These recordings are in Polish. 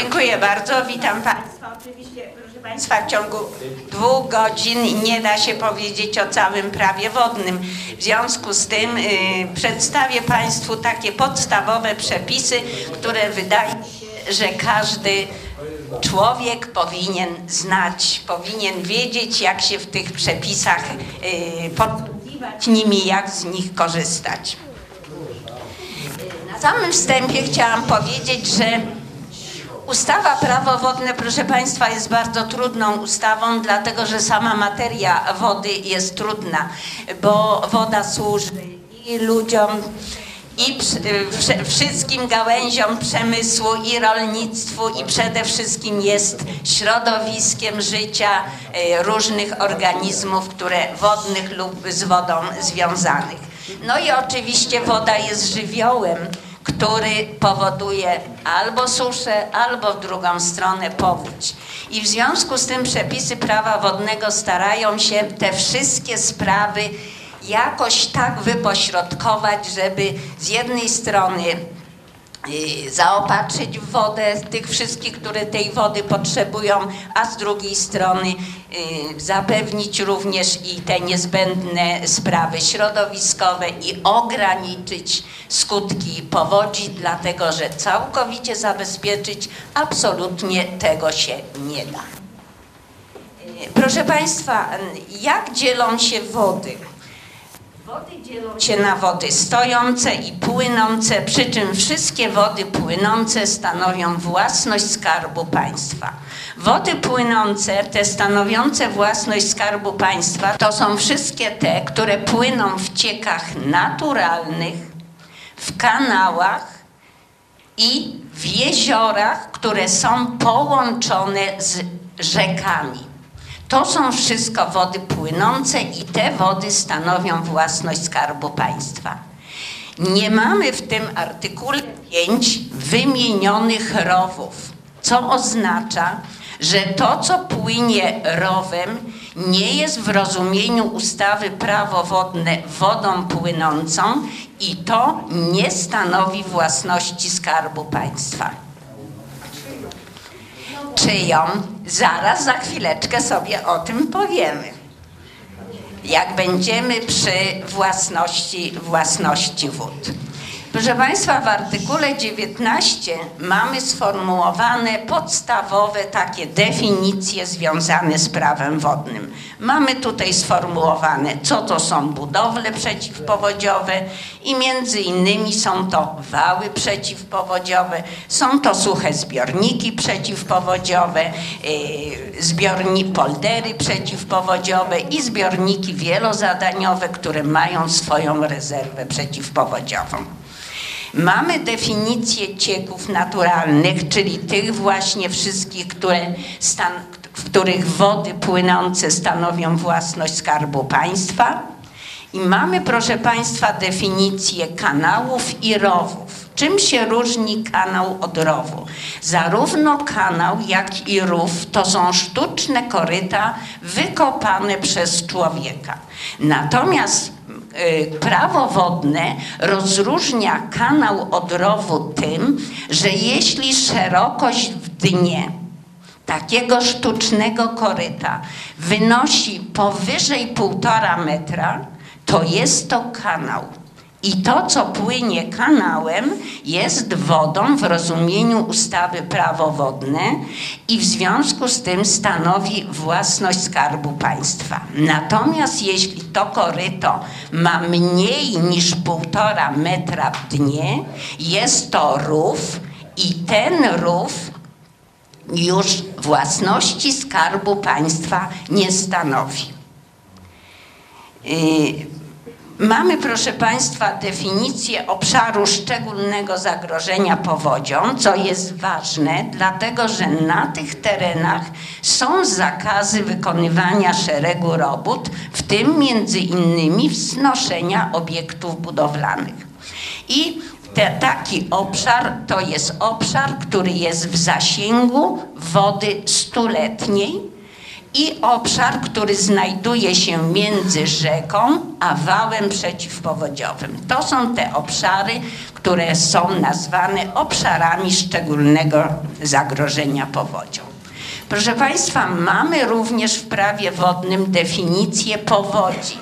Dziękuję bardzo. Witam Państwa. Oczywiście, proszę Państwa, w ciągu dwóch godzin nie da się powiedzieć o całym prawie wodnym. W związku z tym y, przedstawię Państwu takie podstawowe przepisy, które wydaje się, że każdy człowiek powinien znać, powinien wiedzieć, jak się w tych przepisach y, posługiwać nimi, jak z nich korzystać. Na samym wstępie chciałam powiedzieć, że Ustawa Prawo Wodne, proszę Państwa, jest bardzo trudną ustawą, dlatego że sama materia wody jest trudna, bo woda służy i ludziom, i wszystkim gałęziom przemysłu, i rolnictwu, i przede wszystkim jest środowiskiem życia e, różnych organizmów, które wodnych lub z wodą związanych. No i oczywiście woda jest żywiołem który powoduje albo suszę, albo w drugą stronę powódź. I w związku z tym przepisy prawa wodnego starają się te wszystkie sprawy jakoś tak wypośrodkować, żeby z jednej strony zaopatrzyć w wodę tych wszystkich, które tej wody potrzebują, a z drugiej strony y, zapewnić również i te niezbędne sprawy środowiskowe i ograniczyć skutki powodzi, dlatego że całkowicie zabezpieczyć absolutnie tego się nie da. Y, proszę Państwa, jak dzielą się wody? Wody dzielą się na wody stojące i płynące, przy czym wszystkie wody płynące stanowią własność Skarbu Państwa. Wody płynące, te stanowiące własność Skarbu Państwa, to są wszystkie te, które płyną w ciekach naturalnych, w kanałach i w jeziorach, które są połączone z rzekami. To są wszystko wody płynące i te wody stanowią własność Skarbu Państwa. Nie mamy w tym artykule 5 wymienionych rowów, co oznacza, że to, co płynie rowem, nie jest w rozumieniu ustawy prawo wodne wodą płynącą i to nie stanowi własności Skarbu Państwa czyją, zaraz za chwileczkę sobie o tym powiemy. Jak będziemy przy własności, własności wód. Proszę Państwa, w artykule 19 mamy sformułowane podstawowe takie definicje związane z prawem wodnym. Mamy tutaj sformułowane, co to są budowle przeciwpowodziowe i między innymi są to wały przeciwpowodziowe, są to suche zbiorniki przeciwpowodziowe, yy, zbiorniki poldery przeciwpowodziowe i zbiorniki wielozadaniowe, które mają swoją rezerwę przeciwpowodziową. Mamy definicję cieków naturalnych, czyli tych właśnie wszystkich, które stan, w których wody płynące stanowią własność Skarbu Państwa. I mamy, proszę Państwa, definicję kanałów i rowów. Czym się różni kanał od rowu? Zarówno kanał, jak i rów to są sztuczne koryta wykopane przez człowieka. Natomiast Y, prawo wodne rozróżnia kanał od rowu tym, że jeśli szerokość w dnie takiego sztucznego koryta wynosi powyżej półtora metra, to jest to kanał. I to, co płynie kanałem, jest wodą w rozumieniu ustawy prawo wodne i w związku z tym stanowi własność Skarbu Państwa. Natomiast jeśli to koryto ma mniej niż półtora metra w dnie, jest to rów i ten rów już własności Skarbu Państwa nie stanowi. Yy, Mamy, proszę Państwa, definicję obszaru szczególnego zagrożenia powodzią, co jest ważne, dlatego że na tych terenach są zakazy wykonywania szeregu robót, w tym między innymi wznoszenia obiektów budowlanych. I te, taki obszar to jest obszar, który jest w zasięgu wody stuletniej i obszar, który znajduje się między rzeką a wałem przeciwpowodziowym. To są te obszary, które są nazwane obszarami szczególnego zagrożenia powodzią. Proszę Państwa, mamy również w prawie wodnym definicję powodzi.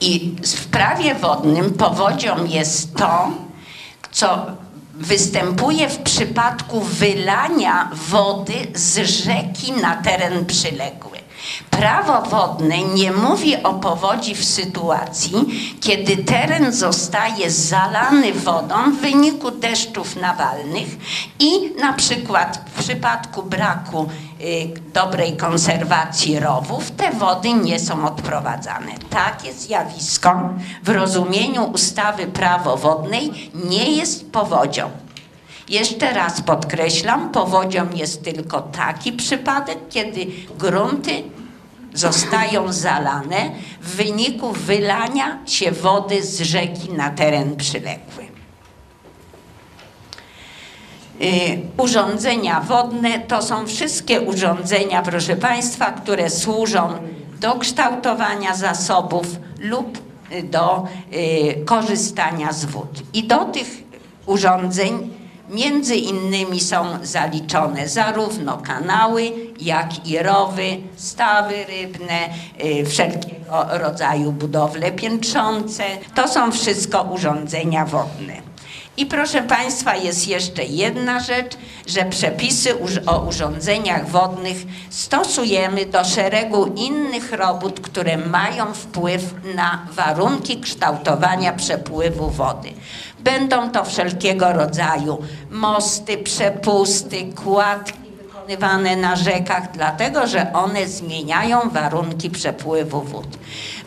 I w prawie wodnym powodzią jest to, co występuje w przypadku wylania wody z rzeki na teren przyległy. Prawo wodne nie mówi o powodzi w sytuacji, kiedy teren zostaje zalany wodą w wyniku deszczów nawalnych i na przykład w przypadku braku y, dobrej konserwacji rowów te wody nie są odprowadzane. Takie zjawisko w rozumieniu ustawy prawo wodnej nie jest powodzią. Jeszcze raz podkreślam, powodzią jest tylko taki przypadek, kiedy grunty zostają zalane w wyniku wylania się wody z rzeki na teren przyległy. Y, urządzenia wodne to są wszystkie urządzenia, proszę Państwa, które służą do kształtowania zasobów lub do y, korzystania z wód. I do tych urządzeń Między innymi są zaliczone zarówno kanały, jak i rowy, stawy rybne, y, wszelkiego rodzaju budowle piętrzące. To są wszystko urządzenia wodne. I proszę Państwa, jest jeszcze jedna rzecz, że przepisy o urządzeniach wodnych stosujemy do szeregu innych robót, które mają wpływ na warunki kształtowania przepływu wody. Będą to wszelkiego rodzaju mosty, przepusty, kładki wykonywane na rzekach, dlatego że one zmieniają warunki przepływu wód.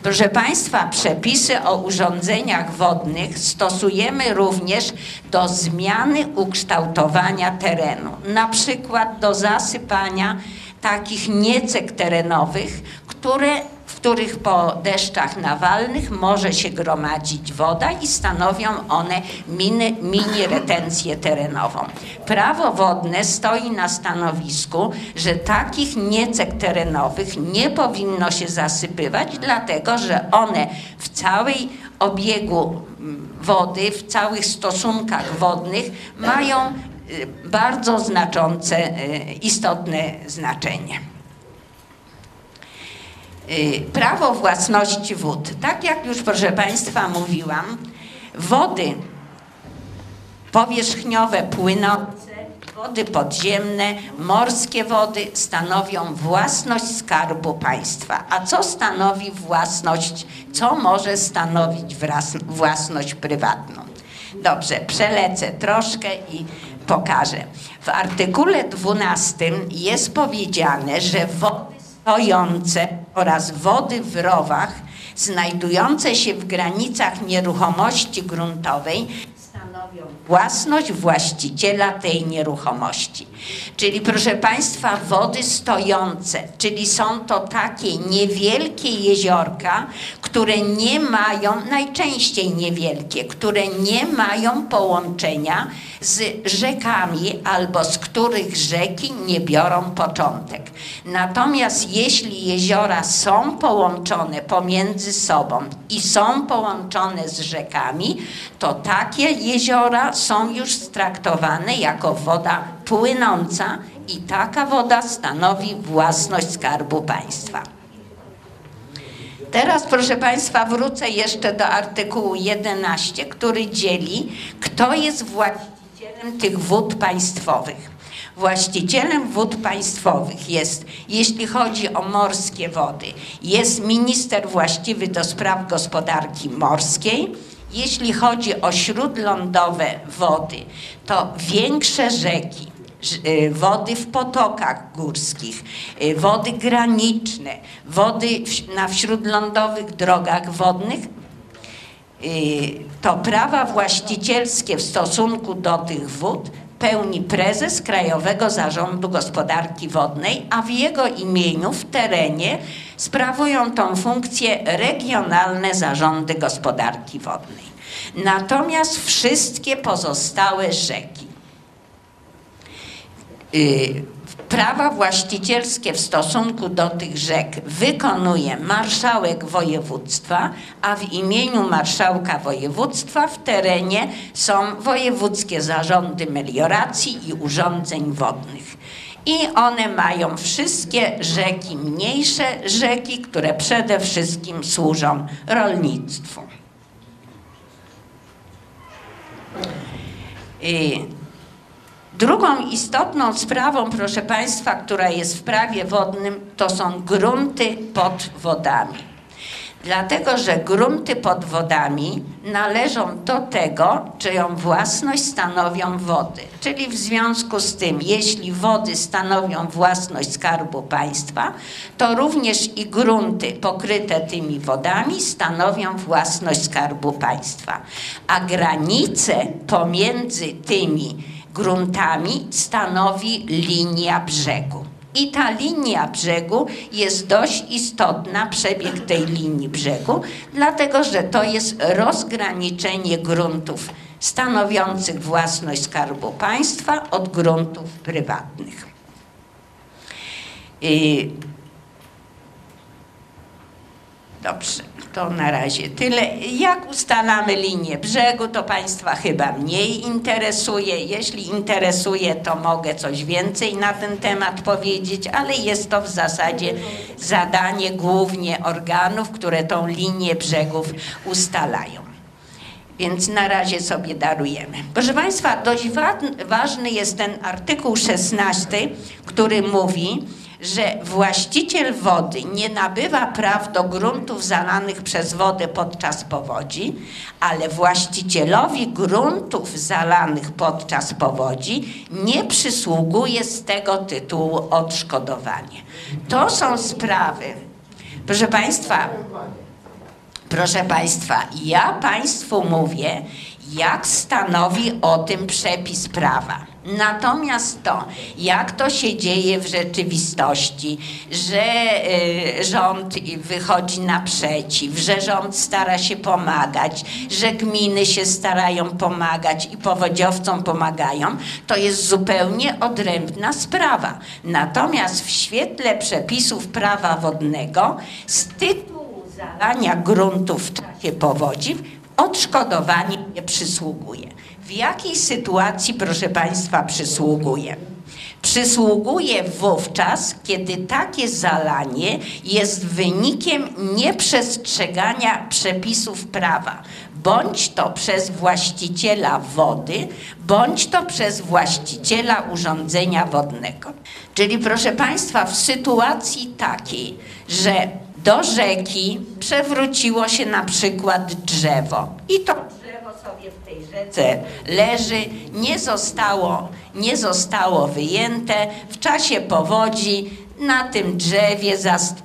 Proszę Państwa, przepisy o urządzeniach wodnych stosujemy również do zmiany ukształtowania terenu, na przykład do zasypania takich niecek terenowych, które których po deszczach nawalnych może się gromadzić woda i stanowią one mini, mini retencję terenową. Prawo wodne stoi na stanowisku, że takich niecek terenowych nie powinno się zasypywać, dlatego że one w całej obiegu mm, wody, w całych stosunkach wodnych mają y, bardzo znaczące, y, istotne znaczenie. Y, prawo własności wód. Tak jak już proszę Państwa mówiłam, wody powierzchniowe, płynące, wody podziemne, morskie wody stanowią własność skarbu państwa. A co stanowi własność, co może stanowić własność prywatną? Dobrze, przelecę troszkę i pokażę. W artykule 12 jest powiedziane, że wody stojące oraz wody w rowach znajdujące się w granicach nieruchomości gruntowej stanowią własność właściciela tej nieruchomości. Czyli proszę Państwa, wody stojące, czyli są to takie niewielkie jeziorka, które nie mają, najczęściej niewielkie, które nie mają połączenia z rzekami albo z których rzeki nie biorą początek. Natomiast jeśli jeziora są połączone pomiędzy sobą i są połączone z rzekami, to takie jeziora są już straktowane jako woda płynąca i taka woda stanowi własność Skarbu Państwa. Teraz, proszę Państwa, wrócę jeszcze do artykułu 11, który dzieli, kto jest właścicielem tych wód państwowych. Właścicielem wód państwowych jest, jeśli chodzi o morskie wody, jest minister właściwy do spraw gospodarki morskiej. Jeśli chodzi o śródlądowe wody, to większe rzeki, Y, wody w potokach górskich, y, wody graniczne, wody na śródlądowych drogach wodnych, y, to prawa właścicielskie w stosunku do tych wód pełni prezes Krajowego Zarządu Gospodarki Wodnej, a w jego imieniu w terenie sprawują tą funkcję regionalne zarządy gospodarki wodnej. Natomiast wszystkie pozostałe rzeki, Y, Prawa właścicielskie w stosunku do tych rzek wykonuje marszałek województwa, a w imieniu marszałka województwa w terenie są wojewódzkie zarządy melioracji i urządzeń wodnych. I one mają wszystkie rzeki, mniejsze rzeki, które przede wszystkim służą rolnictwu. Drugą istotną sprawą, proszę Państwa, która jest w prawie wodnym, to są grunty pod wodami. Dlatego, że grunty pod wodami należą do tego, czyją własność stanowią wody. Czyli w związku z tym, jeśli wody stanowią własność Skarbu Państwa, to również i grunty pokryte tymi wodami stanowią własność Skarbu Państwa. A granice pomiędzy tymi gruntami stanowi linia brzegu. I ta linia brzegu jest dość istotna, przebieg tej linii brzegu, dlatego że to jest rozgraniczenie gruntów stanowiących własność Skarbu Państwa od gruntów prywatnych. Y, dobrze to na razie tyle. Jak ustalamy linię brzegu, to Państwa chyba mniej interesuje. Jeśli interesuje, to mogę coś więcej na ten temat powiedzieć, ale jest to w zasadzie zadanie głównie organów, które tą linię brzegów ustalają. Więc na razie sobie darujemy. Proszę Państwa, dość ważny jest ten artykuł 16, który mówi, że właściciel wody nie nabywa praw do gruntów zalanych przez wodę podczas powodzi, ale właścicielowi gruntów zalanych podczas powodzi nie przysługuje z tego tytułu odszkodowanie. To są sprawy, proszę Państwa, proszę Państwa, ja Państwu mówię, jak stanowi o tym przepis prawa. Natomiast to, jak to się dzieje w rzeczywistości, że y, rząd wychodzi naprzeciw, że rząd stara się pomagać, że gminy się starają pomagać i powodziowcom pomagają, to jest zupełnie odrębna sprawa. Natomiast w świetle przepisów prawa wodnego z tytułu zalania gruntów w czasie powodzi odszkodowanie nie przysługuje. W jakiej sytuacji, proszę Państwa, przysługuje? Przysługuje wówczas, kiedy takie zalanie jest wynikiem nieprzestrzegania przepisów prawa, bądź to przez właściciela wody, bądź to przez właściciela urządzenia wodnego. Czyli proszę Państwa, w sytuacji takiej, że do rzeki przewróciło się na przykład drzewo i to sobie w tej rzece leży, nie zostało, nie zostało wyjęte. W czasie powodzi na tym drzewie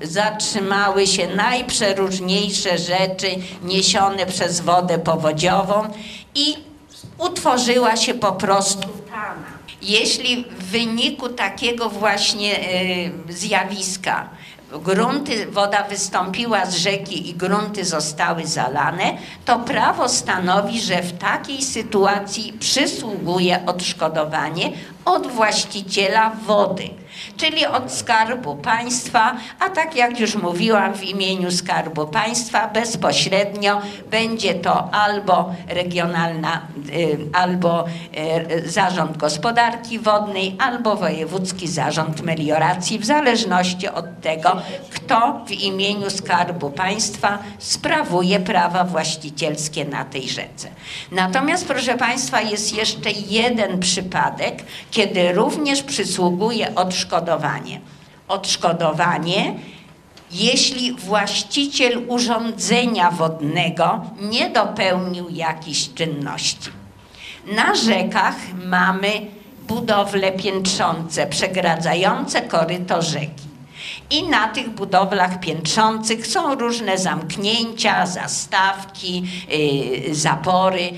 zatrzymały się najprzeróżniejsze rzeczy niesione przez wodę powodziową i utworzyła się po prostu tama. Jeśli w wyniku takiego właśnie y, zjawiska grunty, woda wystąpiła z rzeki i grunty zostały zalane, to prawo stanowi, że w takiej sytuacji przysługuje odszkodowanie od właściciela wody czyli od Skarbu Państwa, a tak jak już mówiłam w imieniu Skarbu Państwa, bezpośrednio będzie to albo regionalna, y, albo y, Zarząd Gospodarki Wodnej, albo Wojewódzki Zarząd Melioracji, w zależności od tego, kto w imieniu Skarbu Państwa sprawuje prawa właścicielskie na tej rzece. Natomiast, proszę Państwa, jest jeszcze jeden przypadek, kiedy również przysługuje odszkodowanie odszkodowanie. Odszkodowanie, jeśli właściciel urządzenia wodnego nie dopełnił jakichś czynności. Na rzekach mamy budowle piętrzące, przegradzające koryto rzeki. I na tych budowlach piętrzących są różne zamknięcia, zastawki, yy, zapory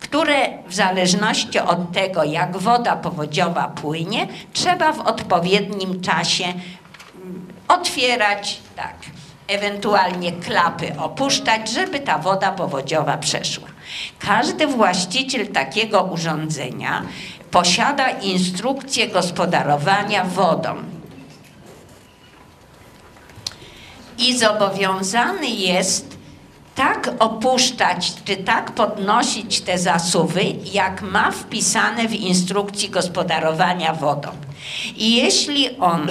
które w zależności od tego, jak woda powodziowa płynie, trzeba w odpowiednim czasie mm, otwierać, tak, ewentualnie klapy opuszczać, żeby ta woda powodziowa przeszła. Każdy właściciel takiego urządzenia posiada instrukcję gospodarowania wodą i zobowiązany jest tak opuszczać, czy tak podnosić te zasuwy, jak ma wpisane w instrukcji gospodarowania wodą. I jeśli on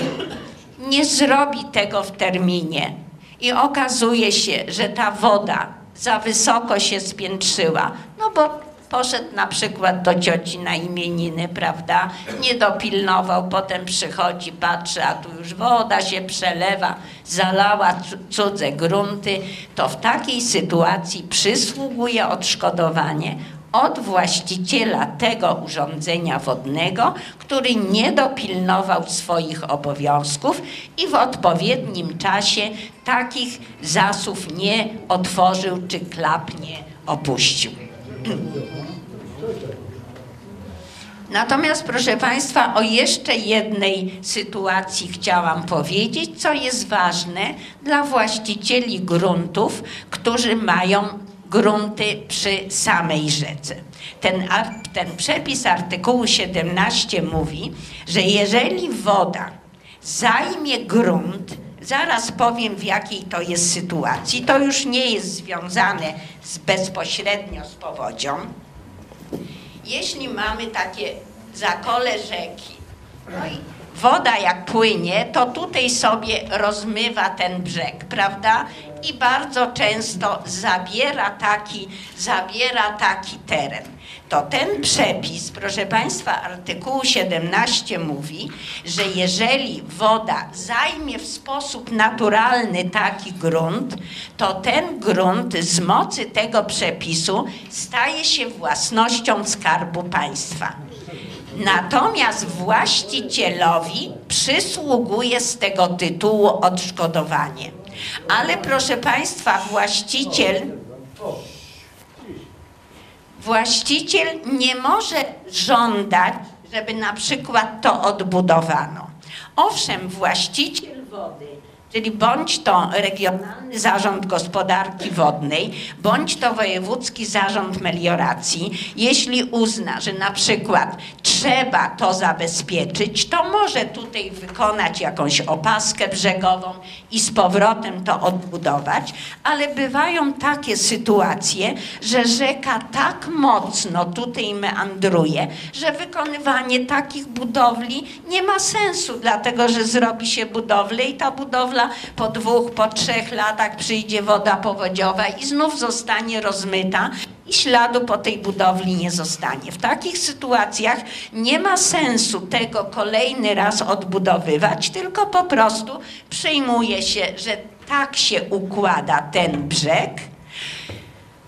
nie zrobi tego w terminie i okazuje się, że ta woda za wysoko się spiętrzyła, no bo poszedł na przykład do cioci na imieniny, prawda? Nie dopilnował, potem przychodzi, patrzy, a tu już woda się przelewa, zalała cudze grunty, to w takiej sytuacji przysługuje odszkodowanie od właściciela tego urządzenia wodnego, który nie dopilnował swoich obowiązków i w odpowiednim czasie takich zasów nie otworzył czy klap nie opuścił. Natomiast, proszę Państwa, o jeszcze jednej sytuacji chciałam powiedzieć, co jest ważne dla właścicieli gruntów, którzy mają grunty przy samej rzece. Ten, ten przepis artykułu 17 mówi, że jeżeli woda zajmie grunt, zaraz powiem w jakiej to jest sytuacji, to już nie jest związane z, bezpośrednio z powodzią, jeśli mamy takie zakole rzeki, no i woda jak płynie, to tutaj sobie rozmywa ten brzeg, prawda? I bardzo często zabiera taki, zabiera taki teren. To ten przepis, proszę Państwa, artykułu 17 mówi, że jeżeli woda zajmie w sposób naturalny taki grunt, to ten grunt z mocy tego przepisu staje się własnością Skarbu Państwa. Natomiast właścicielowi przysługuje z tego tytułu odszkodowanie. Ale proszę Państwa, właściciel właściciel nie może żądać, żeby na przykład to odbudowano. Owszem, właściciel wody Czyli bądź to Regionalny Zarząd Gospodarki Wodnej, bądź to Wojewódzki Zarząd Melioracji, jeśli uzna, że na przykład trzeba to zabezpieczyć, to może tutaj wykonać jakąś opaskę brzegową i z powrotem to odbudować, ale bywają takie sytuacje, że rzeka tak mocno tutaj meandruje, że wykonywanie takich budowli nie ma sensu, dlatego że zrobi się budowlę i ta budowla po dwóch, po trzech latach przyjdzie woda powodziowa i znów zostanie rozmyta i śladu po tej budowli nie zostanie. W takich sytuacjach nie ma sensu tego kolejny raz odbudowywać, tylko po prostu przyjmuje się, że tak się układa ten brzeg.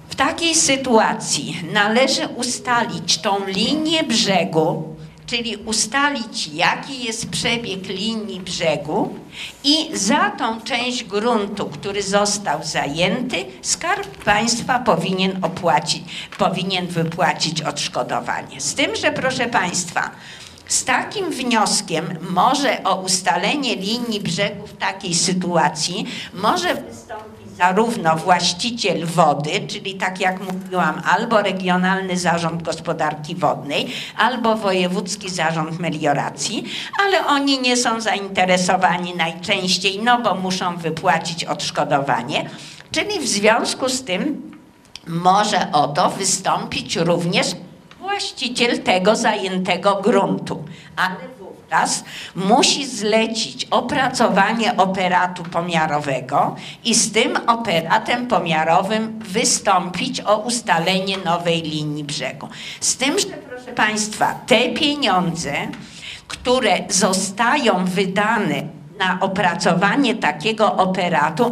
W takiej sytuacji należy ustalić tą linię brzegu, czyli ustalić, jaki jest przebieg linii brzegu i za tą część gruntu, który został zajęty, Skarb Państwa powinien opłacić, powinien wypłacić odszkodowanie. Z tym, że proszę Państwa, z takim wnioskiem może o ustalenie linii brzegu w takiej sytuacji może wystąpić zarówno właściciel wody, czyli tak jak mówiłam, albo Regionalny Zarząd Gospodarki Wodnej, albo Wojewódzki Zarząd Melioracji, ale oni nie są zainteresowani najczęściej, no bo muszą wypłacić odszkodowanie. Czyli w związku z tym może o to wystąpić również właściciel tego zajętego gruntu. Ale musi zlecić opracowanie operatu pomiarowego i z tym operatem pomiarowym wystąpić o ustalenie nowej linii brzegu. Z tym, że proszę Państwa, te pieniądze, które zostają wydane na opracowanie takiego operatu,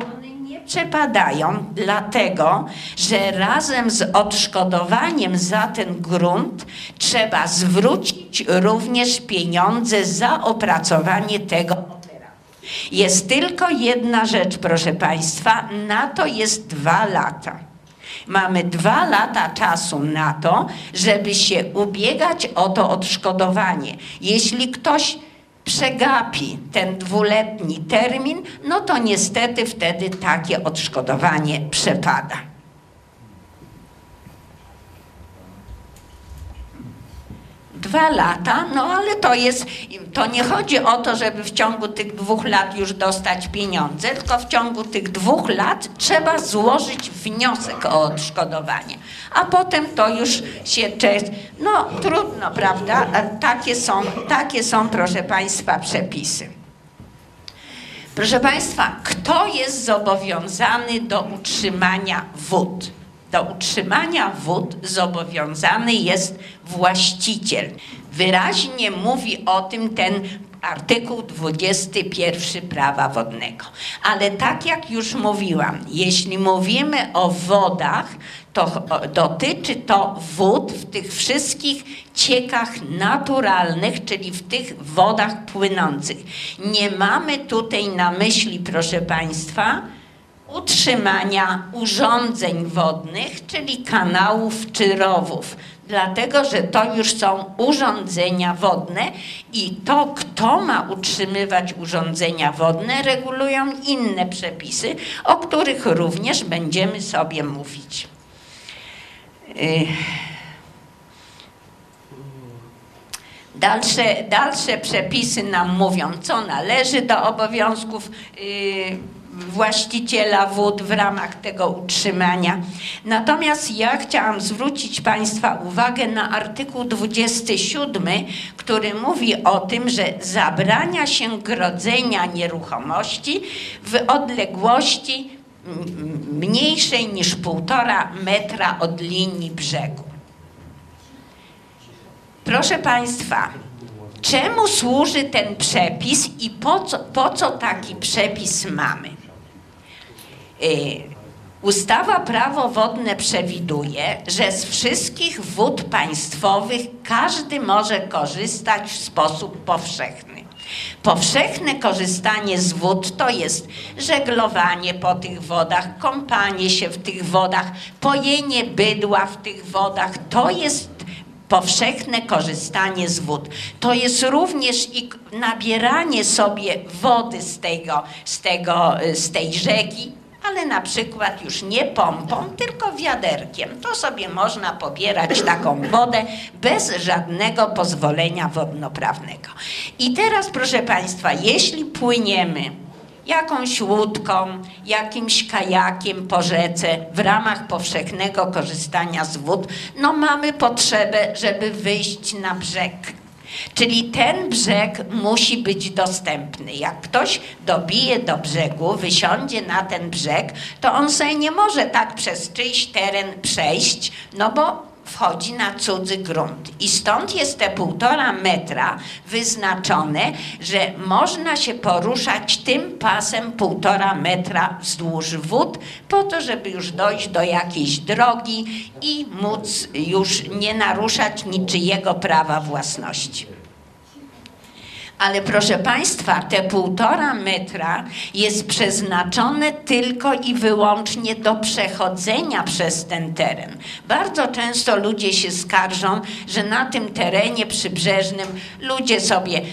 przepadają, dlatego że razem z odszkodowaniem za ten grunt trzeba zwrócić również pieniądze za opracowanie tego. Jest tylko jedna rzecz, proszę Państwa, na to jest dwa lata. Mamy dwa lata czasu na to, żeby się ubiegać o to odszkodowanie. Jeśli ktoś przegapi ten dwuletni termin, no to niestety wtedy takie odszkodowanie przepada. Dwa lata, no ale to jest, to nie chodzi o to, żeby w ciągu tych dwóch lat już dostać pieniądze, tylko w ciągu tych dwóch lat trzeba złożyć wniosek o odszkodowanie. A potem to już się, no trudno, prawda? Takie są, takie są, proszę Państwa, przepisy. Proszę Państwa, kto jest zobowiązany do utrzymania wód? Do utrzymania wód zobowiązany jest właściciel. Wyraźnie mówi o tym ten artykuł 21 prawa wodnego. Ale tak jak już mówiłam, jeśli mówimy o wodach, to dotyczy to wód w tych wszystkich ciekach naturalnych, czyli w tych wodach płynących. Nie mamy tutaj na myśli, proszę Państwa, utrzymania urządzeń wodnych, czyli kanałów czy rowów, dlatego że to już są urządzenia wodne i to, kto ma utrzymywać urządzenia wodne, regulują inne przepisy, o których również będziemy sobie mówić. Y, dalsze, dalsze przepisy nam mówią, co należy do obowiązków y, właściciela wód w ramach tego utrzymania. Natomiast ja chciałam zwrócić Państwa uwagę na artykuł 27, który mówi o tym, że zabrania się grodzenia nieruchomości w odległości mniejszej niż półtora metra od linii brzegu. Proszę Państwa, czemu służy ten przepis i po co, po co taki przepis mamy? Y, ustawa Prawo Wodne przewiduje, że z wszystkich wód państwowych każdy może korzystać w sposób powszechny. Powszechne korzystanie z wód to jest żeglowanie po tych wodach, kąpanie się w tych wodach, pojenie bydła w tych wodach. To jest powszechne korzystanie z wód. To jest również i nabieranie sobie wody z, tego, z, tego, z tej rzeki, ale na przykład już nie pompą, tylko wiaderkiem. To sobie można pobierać taką wodę bez żadnego pozwolenia wodnoprawnego. I teraz, proszę Państwa, jeśli płyniemy jakąś łódką, jakimś kajakiem po rzece w ramach powszechnego korzystania z wód, no mamy potrzebę, żeby wyjść na brzeg. Czyli ten brzeg musi być dostępny. Jak ktoś dobije do brzegu, wysiądzie na ten brzeg, to on sobie nie może tak przez czyjś teren przejść, no bo wchodzi na cudzy grunt. I stąd jest te półtora metra wyznaczone, że można się poruszać tym pasem półtora metra wzdłuż wód, po to, żeby już dojść do jakiejś drogi i móc już nie naruszać niczyjego prawa własności. Ale proszę Państwa, te półtora metra jest przeznaczone tylko i wyłącznie do przechodzenia przez ten teren. Bardzo często ludzie się skarżą, że na tym terenie przybrzeżnym ludzie sobie y,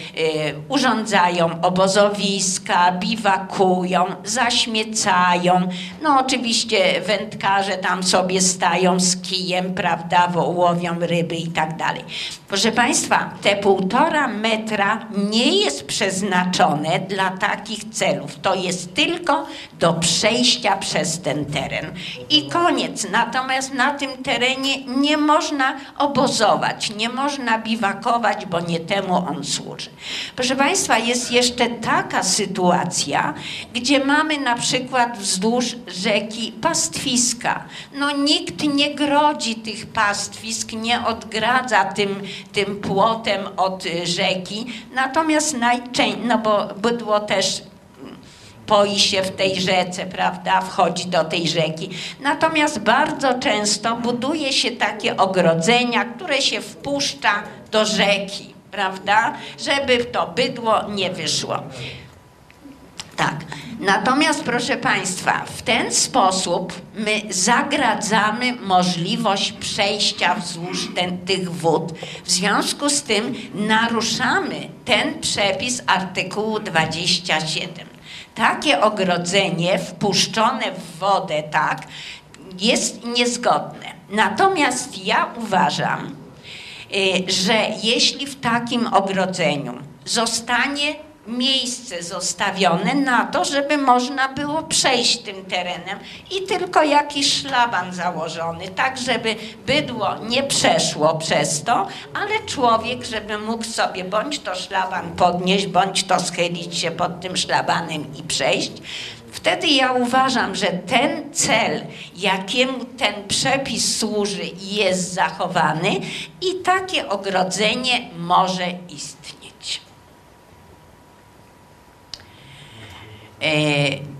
urządzają obozowiska, biwakują, zaśmiecają. No oczywiście wędkarze tam sobie stają z kijem, prawda, łowią ryby i tak dalej. Proszę Państwa, te półtora metra nie jest przeznaczone dla takich celów. To jest tylko do przejścia przez ten teren. I koniec. Natomiast na tym terenie nie można obozować, nie można biwakować, bo nie temu on służy. Proszę Państwa, jest jeszcze taka sytuacja, gdzie mamy na przykład wzdłuż rzeki pastwiska. No nikt nie grodzi tych pastwisk, nie odgradza tym tym płotem od rzeki. Natomiast najczęściej, no bo bydło też poi się w tej rzece, prawda, wchodzi do tej rzeki. Natomiast bardzo często buduje się takie ogrodzenia, które się wpuszcza do rzeki, prawda, żeby to bydło nie wyszło. Tak. Natomiast, proszę Państwa, w ten sposób my zagradzamy możliwość przejścia wzdłuż ten, tych wód. W związku z tym naruszamy ten przepis artykułu 27. Takie ogrodzenie wpuszczone w wodę, tak, jest niezgodne. Natomiast ja uważam, y, że jeśli w takim ogrodzeniu zostanie miejsce zostawione na to, żeby można było przejść tym terenem i tylko jakiś szlaban założony, tak żeby bydło nie przeszło przez to, ale człowiek, żeby mógł sobie bądź to szlaban podnieść, bądź to schylić się pod tym szlabanem i przejść. Wtedy ja uważam, że ten cel, jakiemu ten przepis służy, jest zachowany i takie ogrodzenie może istnieć.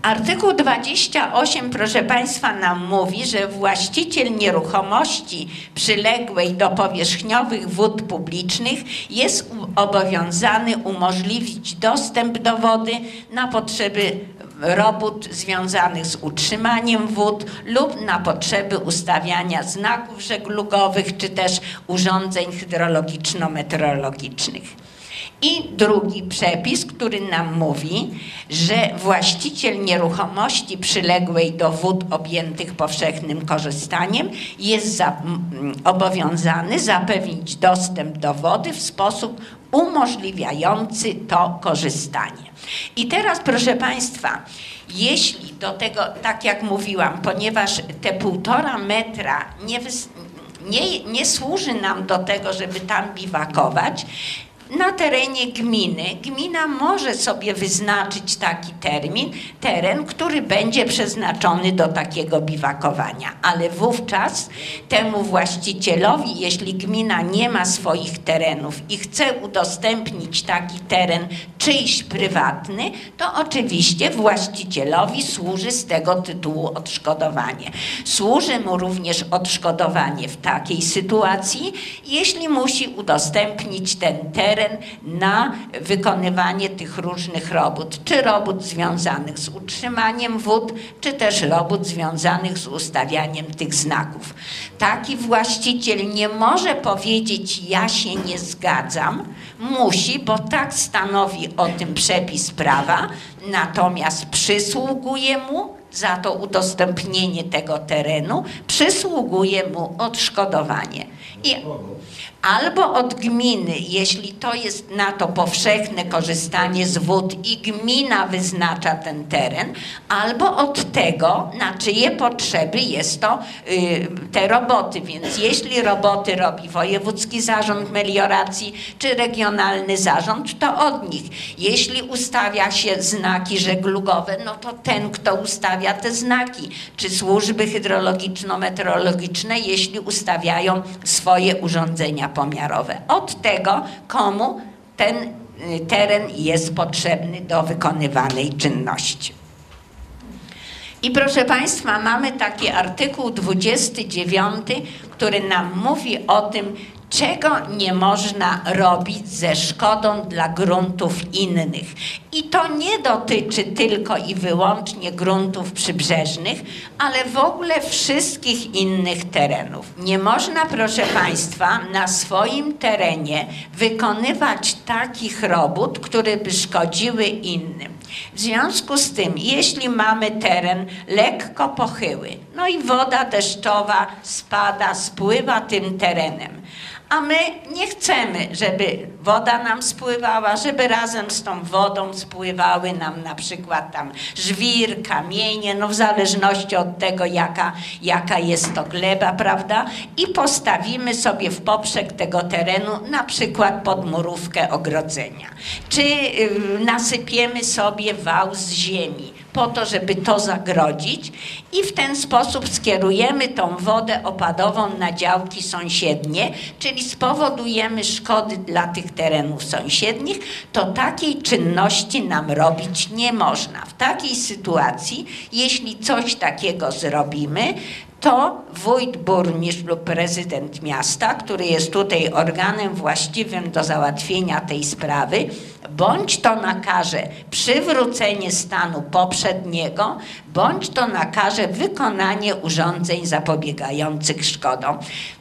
Artykuł 28, proszę Państwa, nam mówi, że właściciel nieruchomości przyległej do powierzchniowych wód publicznych jest obowiązany umożliwić dostęp do wody na potrzeby robót związanych z utrzymaniem wód lub na potrzeby ustawiania znaków żeglugowych czy też urządzeń hydrologiczno-meteorologicznych. I drugi przepis, który nam mówi, że właściciel nieruchomości przyległej do wód objętych powszechnym korzystaniem jest za, obowiązany zapewnić dostęp do wody w sposób umożliwiający to korzystanie. I teraz, proszę Państwa, jeśli do tego, tak jak mówiłam, ponieważ te półtora metra nie, nie, nie służy nam do tego, żeby tam biwakować, na terenie gminy gmina może sobie wyznaczyć taki termin, teren, który będzie przeznaczony do takiego biwakowania, ale wówczas temu właścicielowi, jeśli gmina nie ma swoich terenów i chce udostępnić taki teren czyjś prywatny, to oczywiście właścicielowi służy z tego tytułu odszkodowanie. Służy mu również odszkodowanie w takiej sytuacji, jeśli musi udostępnić ten teren teren na wykonywanie tych różnych robót, czy robót związanych z utrzymaniem wód, czy też robót związanych z ustawianiem tych znaków. Taki właściciel nie może powiedzieć, ja się nie zgadzam, musi, bo tak stanowi o tym przepis prawa, natomiast przysługuje mu za to udostępnienie tego terenu, przysługuje mu odszkodowanie. I albo od gminy, jeśli to jest na to powszechne korzystanie z wód i gmina wyznacza ten teren, albo od tego, na czyje potrzeby jest to y, te roboty. Więc jeśli roboty robi Wojewódzki Zarząd Melioracji czy Regionalny Zarząd, to od nich. Jeśli ustawia się znaki żeglugowe, no to ten, kto ustawia te znaki, czy służby hydrologiczno-meteorologiczne, jeśli ustawiają swoje urządzenia pomiarowe. Od tego, komu ten y, teren jest potrzebny do wykonywanej czynności. I proszę Państwa, mamy taki artykuł 29, który nam mówi o tym, czego nie można robić ze szkodą dla gruntów innych. I to nie dotyczy tylko i wyłącznie gruntów przybrzeżnych, ale w ogóle wszystkich innych terenów. Nie można, proszę Państwa, na swoim terenie wykonywać takich robót, które by szkodziły innym. W związku z tym, jeśli mamy teren lekko pochyły, no i woda deszczowa spada, spływa tym terenem, a my nie chcemy, żeby woda nam spływała, żeby razem z tą wodą spływały nam na przykład tam żwir, kamienie, no w zależności od tego, jaka, jaka jest to gleba, prawda? I postawimy sobie w poprzek tego terenu na przykład podmurówkę ogrodzenia. Czy y, nasypiemy sobie wał z ziemi po to, żeby to zagrodzić i w ten sposób skierujemy tą wodę opadową na działki sąsiednie, czyli spowodujemy szkody dla tych terenów sąsiednich, to takiej czynności nam robić nie można. W takiej sytuacji, jeśli coś takiego zrobimy, to wójt, burmistrz lub prezydent miasta, który jest tutaj organem właściwym do załatwienia tej sprawy, bądź to nakaże przywrócenie stanu poprzedniego, bądź to nakaże wykonanie urządzeń zapobiegających szkodom.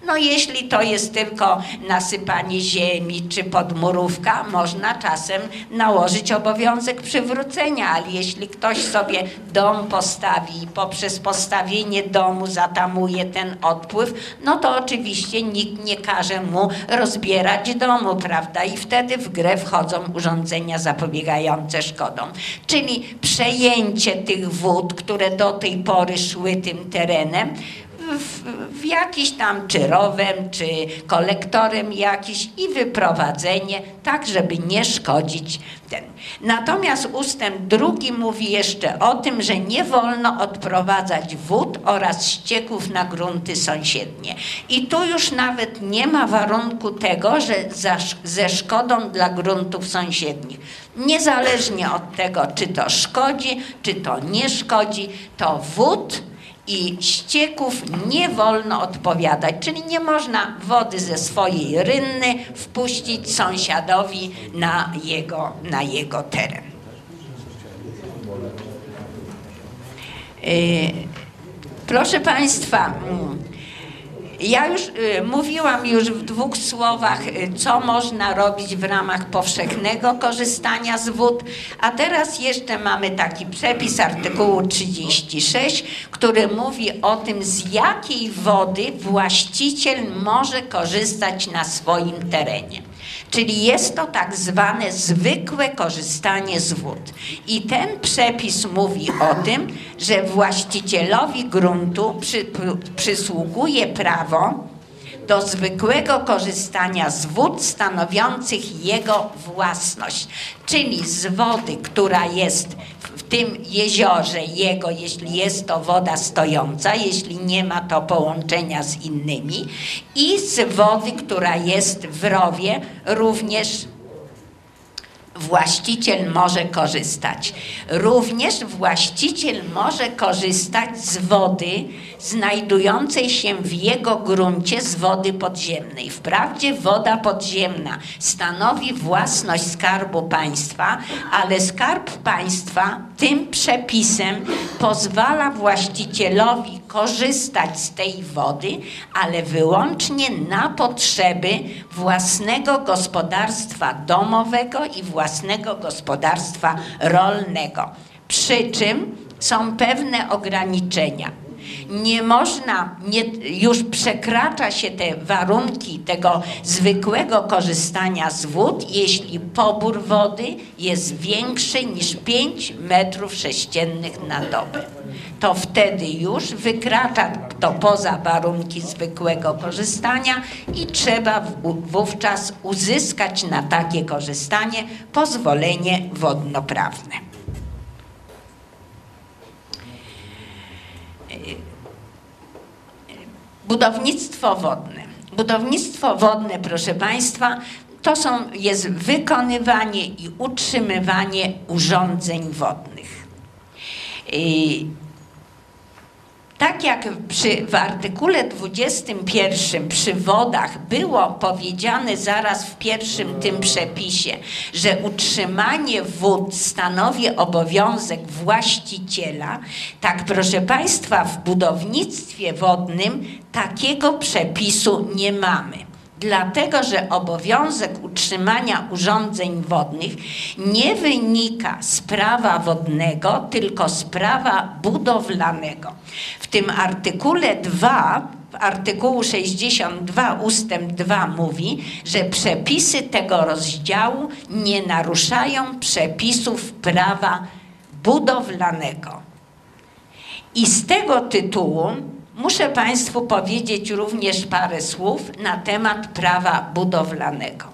No jeśli to jest tylko nasypanie ziemi czy podmurówka, można czasem nałożyć obowiązek przywrócenia, ale jeśli ktoś sobie dom postawi i poprzez postawienie domu zatamuje ten odpływ, no to oczywiście nikt nie każe mu rozbierać domu, prawda? I wtedy w grę wchodzą urządzenia zapobiegające szkodom. Czyli przejęcie tych wód, które do tej pory szły tym terenem, w, w jakiś tam czy rowem, czy kolektorem jakiś i wyprowadzenie, tak żeby nie szkodzić ten. Natomiast ustęp drugi mówi jeszcze o tym, że nie wolno odprowadzać wód oraz ścieków na grunty sąsiednie. I tu już nawet nie ma warunku tego, że za, ze szkodą dla gruntów sąsiednich. Niezależnie od tego, czy to szkodzi, czy to nie szkodzi, to wód i ścieków nie wolno odpowiadać, czyli nie można wody ze swojej rynny wpuścić sąsiadowi na jego, na jego teren. Y, proszę Państwa, mm, ja już y, mówiłam już w dwóch słowach, y, co można robić w ramach powszechnego korzystania z wód, a teraz jeszcze mamy taki przepis artykułu 36, który mówi o tym, z jakiej wody właściciel może korzystać na swoim terenie. Czyli jest to tak zwane zwykłe korzystanie z wód. I ten przepis mówi o tym, że właścicielowi gruntu przy, przysługuje prawo do zwykłego korzystania z wód stanowiących jego własność, czyli z wody, która jest tym jeziorze. Jego, jeśli jest to woda stojąca, jeśli nie ma to połączenia z innymi, i z wody, która jest w rowie, również właściciel może korzystać. Również właściciel może korzystać z wody znajdującej się w jego gruncie z wody podziemnej. Wprawdzie woda podziemna stanowi własność Skarbu Państwa, ale Skarb Państwa tym przepisem pozwala właścicielowi korzystać z tej wody, ale wyłącznie na potrzeby własnego gospodarstwa domowego i własnego gospodarstwa rolnego. Przy czym są pewne ograniczenia nie można, nie, już przekracza się te warunki tego zwykłego korzystania z wód, jeśli pobór wody jest większy niż 5 metrów sześciennych na dobę. To wtedy już wykracza to poza warunki zwykłego korzystania i trzeba wówczas uzyskać na takie korzystanie pozwolenie wodnoprawne. Budownictwo wodne. Budownictwo wodne, proszę Państwa, to są, jest wykonywanie i utrzymywanie urządzeń wodnych. Tak jak przy, w artykule 21 przy wodach było powiedziane zaraz w pierwszym tym przepisie, że utrzymanie wód stanowi obowiązek właściciela, tak proszę Państwa w budownictwie wodnym takiego przepisu nie mamy dlatego że obowiązek utrzymania urządzeń wodnych nie wynika z prawa wodnego, tylko z prawa budowlanego. W tym artykule 2 w artykułu 62 ustęp 2 mówi, że przepisy tego rozdziału nie naruszają przepisów prawa budowlanego. I z tego tytułu Muszę Państwu powiedzieć również parę słów na temat prawa budowlanego.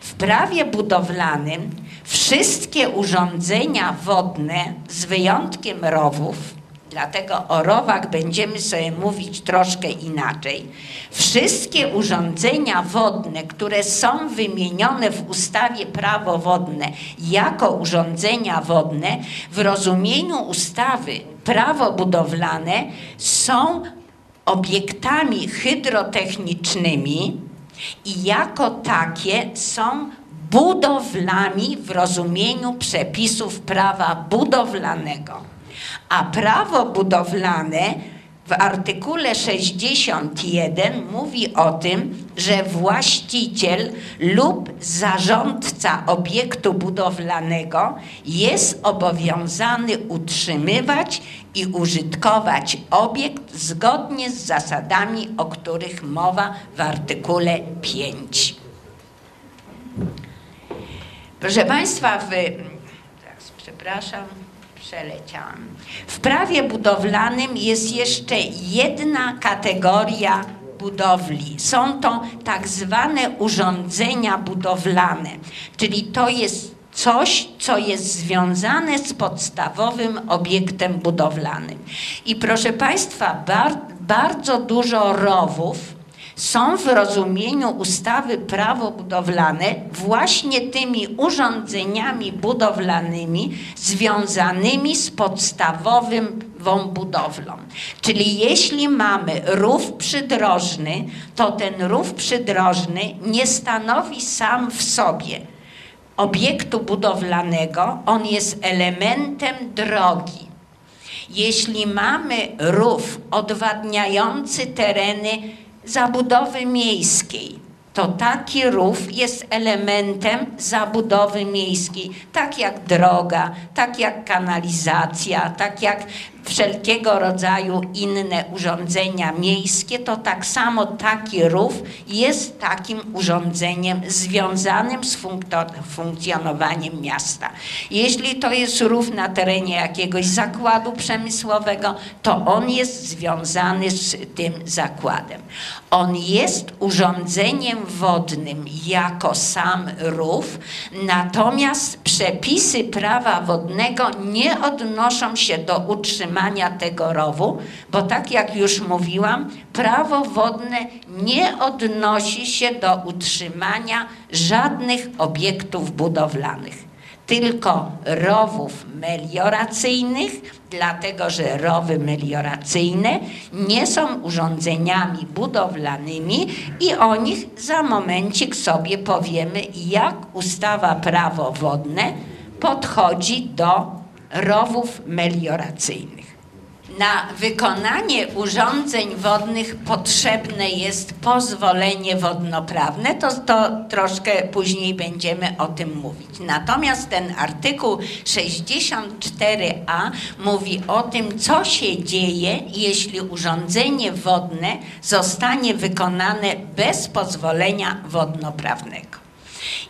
W prawie budowlanym wszystkie urządzenia wodne, z wyjątkiem rowów, dlatego o rowach będziemy sobie mówić troszkę inaczej, wszystkie urządzenia wodne, które są wymienione w ustawie prawo wodne jako urządzenia wodne, w rozumieniu ustawy prawo budowlane są obiektami hydrotechnicznymi i jako takie są budowlami w rozumieniu przepisów prawa budowlanego. A prawo budowlane w artykule 61 mówi o tym, że właściciel lub zarządca obiektu budowlanego jest obowiązany utrzymywać i użytkować obiekt zgodnie z zasadami, o których mowa w artykule 5. Proszę Państwa, w, teraz przepraszam, przeleciałam. W prawie budowlanym jest jeszcze jedna kategoria budowli. Są to tak zwane urządzenia budowlane, czyli to jest coś, co jest związane z podstawowym obiektem budowlanym. I proszę Państwa, bar bardzo dużo rowów, są w rozumieniu ustawy prawo budowlane właśnie tymi urządzeniami budowlanymi związanymi z podstawową budowlą. Czyli jeśli mamy rów przydrożny, to ten rów przydrożny nie stanowi sam w sobie obiektu budowlanego, on jest elementem drogi. Jeśli mamy rów odwadniający tereny zabudowy miejskiej. To taki rów jest elementem zabudowy miejskiej, tak jak droga, tak jak kanalizacja, tak jak wszelkiego rodzaju inne urządzenia miejskie, to tak samo taki rów jest takim urządzeniem związanym z funkcjonowaniem miasta. Jeśli to jest rów na terenie jakiegoś zakładu przemysłowego, to on jest związany z tym zakładem. On jest urządzeniem wodnym jako sam rów, natomiast przepisy prawa wodnego nie odnoszą się do utrzymania tego rowu, bo tak jak już mówiłam, prawo wodne nie odnosi się do utrzymania żadnych obiektów budowlanych tylko rowów melioracyjnych, dlatego że rowy melioracyjne nie są urządzeniami budowlanymi i o nich za momencik sobie powiemy, jak ustawa prawo wodne podchodzi do rowów melioracyjnych. Na wykonanie urządzeń wodnych potrzebne jest pozwolenie wodnoprawne, to, to troszkę później będziemy o tym mówić. Natomiast ten artykuł 64a mówi o tym, co się dzieje, jeśli urządzenie wodne zostanie wykonane bez pozwolenia wodnoprawnego.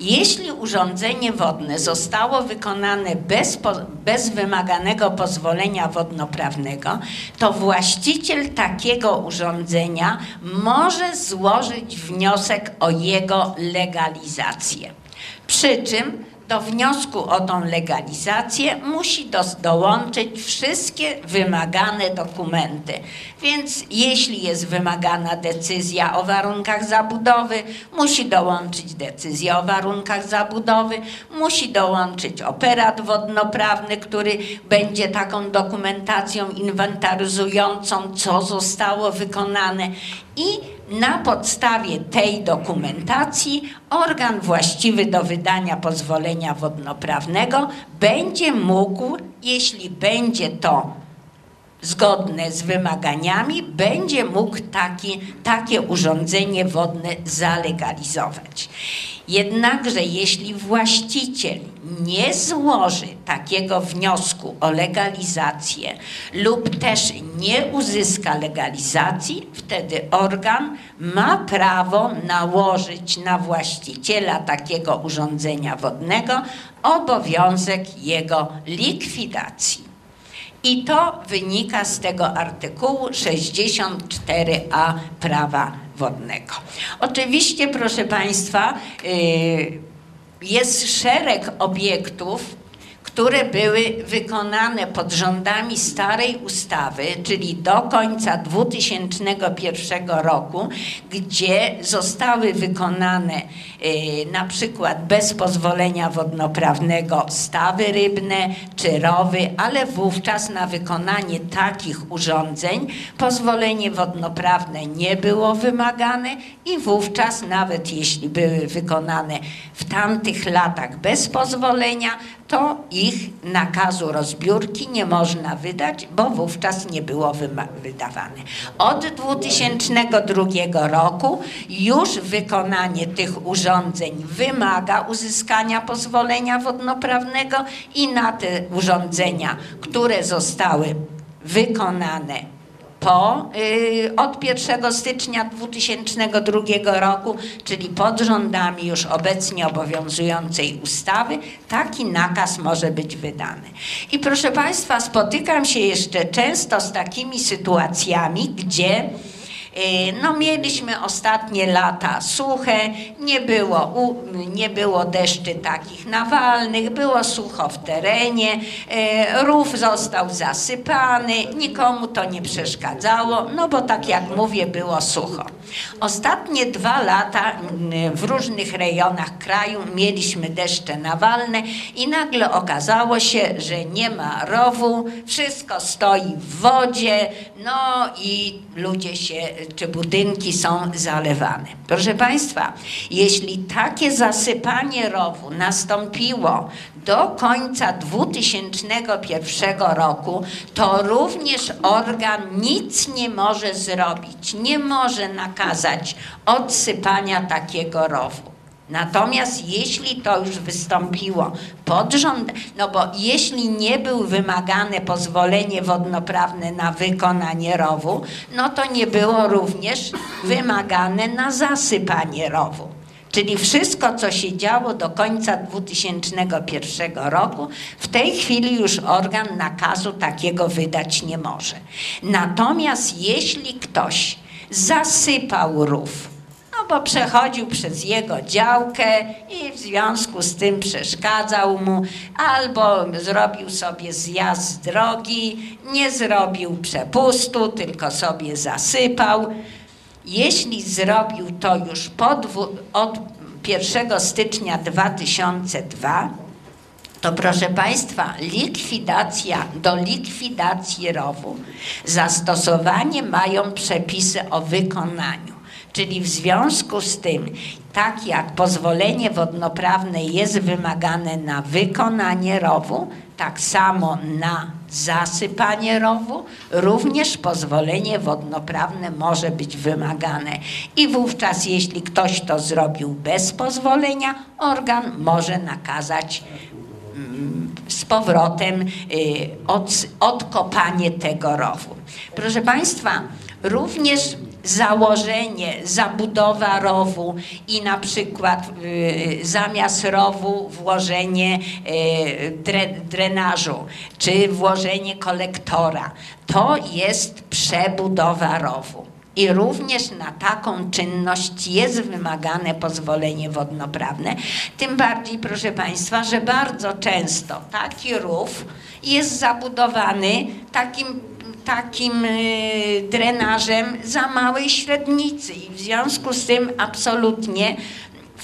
Jeśli urządzenie wodne zostało wykonane bez, bez wymaganego pozwolenia wodnoprawnego, to właściciel takiego urządzenia może złożyć wniosek o jego legalizację. Przy czym do wniosku o tą legalizację musi do, dołączyć wszystkie wymagane dokumenty. Więc jeśli jest wymagana decyzja o warunkach zabudowy, musi dołączyć decyzja o warunkach zabudowy, musi dołączyć operat wodnoprawny, który będzie taką dokumentacją inwentaryzującą, co zostało wykonane i na podstawie tej dokumentacji organ właściwy do wydania pozwolenia wodnoprawnego będzie mógł, jeśli będzie to zgodne z wymaganiami, będzie mógł taki, takie urządzenie wodne zalegalizować. Jednakże jeśli właściciel nie złoży takiego wniosku o legalizację lub też nie uzyska legalizacji, wtedy organ ma prawo nałożyć na właściciela takiego urządzenia wodnego obowiązek jego likwidacji. I to wynika z tego artykułu 64a prawa wodnego. Oczywiście, proszę Państwa, y, jest szereg obiektów, które były wykonane pod rządami starej ustawy, czyli do końca 2001 roku, gdzie zostały wykonane y, na przykład bez pozwolenia wodnoprawnego stawy rybne czy rowy, ale wówczas na wykonanie takich urządzeń pozwolenie wodnoprawne nie było wymagane i wówczas nawet jeśli były wykonane w tamtych latach bez pozwolenia, to ich nakazu rozbiórki nie można wydać, bo wówczas nie było wydawane. Od 2002 roku już wykonanie tych urządzeń wymaga uzyskania pozwolenia wodnoprawnego i na te urządzenia, które zostały wykonane po, y, od 1 stycznia 2002 roku, czyli pod rządami już obecnie obowiązującej ustawy, taki nakaz może być wydany. I proszę Państwa, spotykam się jeszcze często z takimi sytuacjami, gdzie no mieliśmy ostatnie lata suche, nie było, nie było deszczy takich nawalnych, było sucho w terenie, y, rów został zasypany, nikomu to nie przeszkadzało, no bo tak jak mówię, było sucho. Ostatnie dwa lata y, w różnych rejonach kraju mieliśmy deszcze nawalne i nagle okazało się, że nie ma rowu, wszystko stoi w wodzie, no i ludzie się czy budynki są zalewane. Proszę Państwa, jeśli takie zasypanie rowu nastąpiło do końca 2001 roku, to również organ nic nie może zrobić, nie może nakazać odsypania takiego rowu. Natomiast jeśli to już wystąpiło pod rząd, no bo jeśli nie był wymagane pozwolenie wodnoprawne na wykonanie rowu, no to nie było również wymagane na zasypanie rowu. Czyli wszystko, co się działo do końca 2001 roku, w tej chwili już organ nakazu takiego wydać nie może. Natomiast jeśli ktoś zasypał rów, bo przechodził przez jego działkę i w związku z tym przeszkadzał mu, albo zrobił sobie zjazd z drogi, nie zrobił przepustu, tylko sobie zasypał. Jeśli zrobił to już od 1 stycznia 2002, to proszę Państwa, likwidacja, do likwidacji rowu zastosowanie mają przepisy o wykonaniu. Czyli w związku z tym, tak jak pozwolenie wodnoprawne jest wymagane na wykonanie rowu, tak samo na zasypanie rowu, również pozwolenie wodnoprawne może być wymagane. I wówczas, jeśli ktoś to zrobił bez pozwolenia, organ może nakazać mm, z powrotem y, od, odkopanie tego rowu. Proszę Państwa, również założenie, zabudowa rowu i na przykład y, zamiast rowu włożenie y, dre, drenażu czy włożenie kolektora. To jest przebudowa rowu. I również na taką czynność jest wymagane pozwolenie wodnoprawne. Tym bardziej, proszę Państwa, że bardzo często taki rów jest zabudowany takim takim y, drenażem za małej średnicy. I w związku z tym absolutnie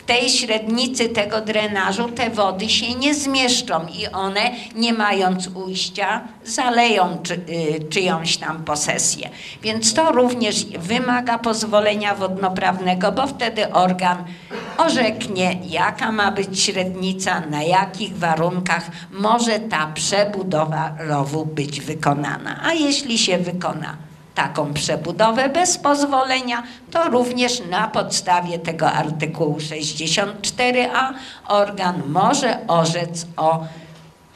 tej średnicy tego drenażu te wody się nie zmieszczą i one, nie mając ujścia, zaleją czy, y, czyjąś tam posesję. Więc to również wymaga pozwolenia wodnoprawnego, bo wtedy organ orzeknie, jaka ma być średnica, na jakich warunkach może ta przebudowa rowu być wykonana. A jeśli się wykona taką przebudowę bez pozwolenia, to również na podstawie tego artykułu 64a organ może orzec o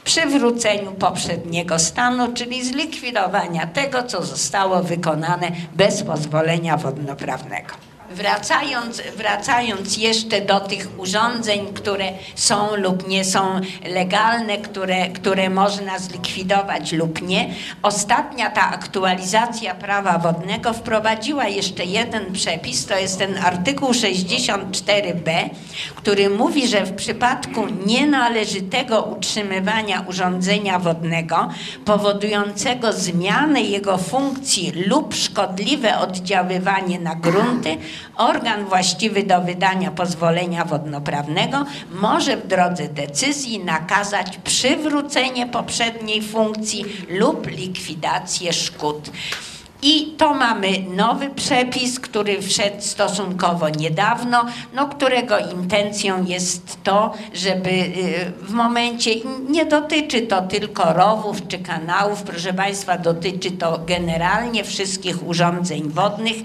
przywróceniu poprzedniego stanu, czyli zlikwidowania tego, co zostało wykonane bez pozwolenia wodnoprawnego. Wracając, wracając jeszcze do tych urządzeń, które są lub nie są legalne, które, które można zlikwidować lub nie, ostatnia ta aktualizacja prawa wodnego wprowadziła jeszcze jeden przepis, to jest ten artykuł 64b, który mówi, że w przypadku nienależytego utrzymywania urządzenia wodnego powodującego zmianę jego funkcji lub szkodliwe oddziaływanie na grunty, organ właściwy do wydania pozwolenia wodnoprawnego może w drodze decyzji nakazać przywrócenie poprzedniej funkcji lub likwidację szkód. I to mamy nowy przepis, który wszedł stosunkowo niedawno, no, którego intencją jest to, żeby y, w momencie, nie dotyczy to tylko rowów czy kanałów, proszę Państwa, dotyczy to generalnie wszystkich urządzeń wodnych,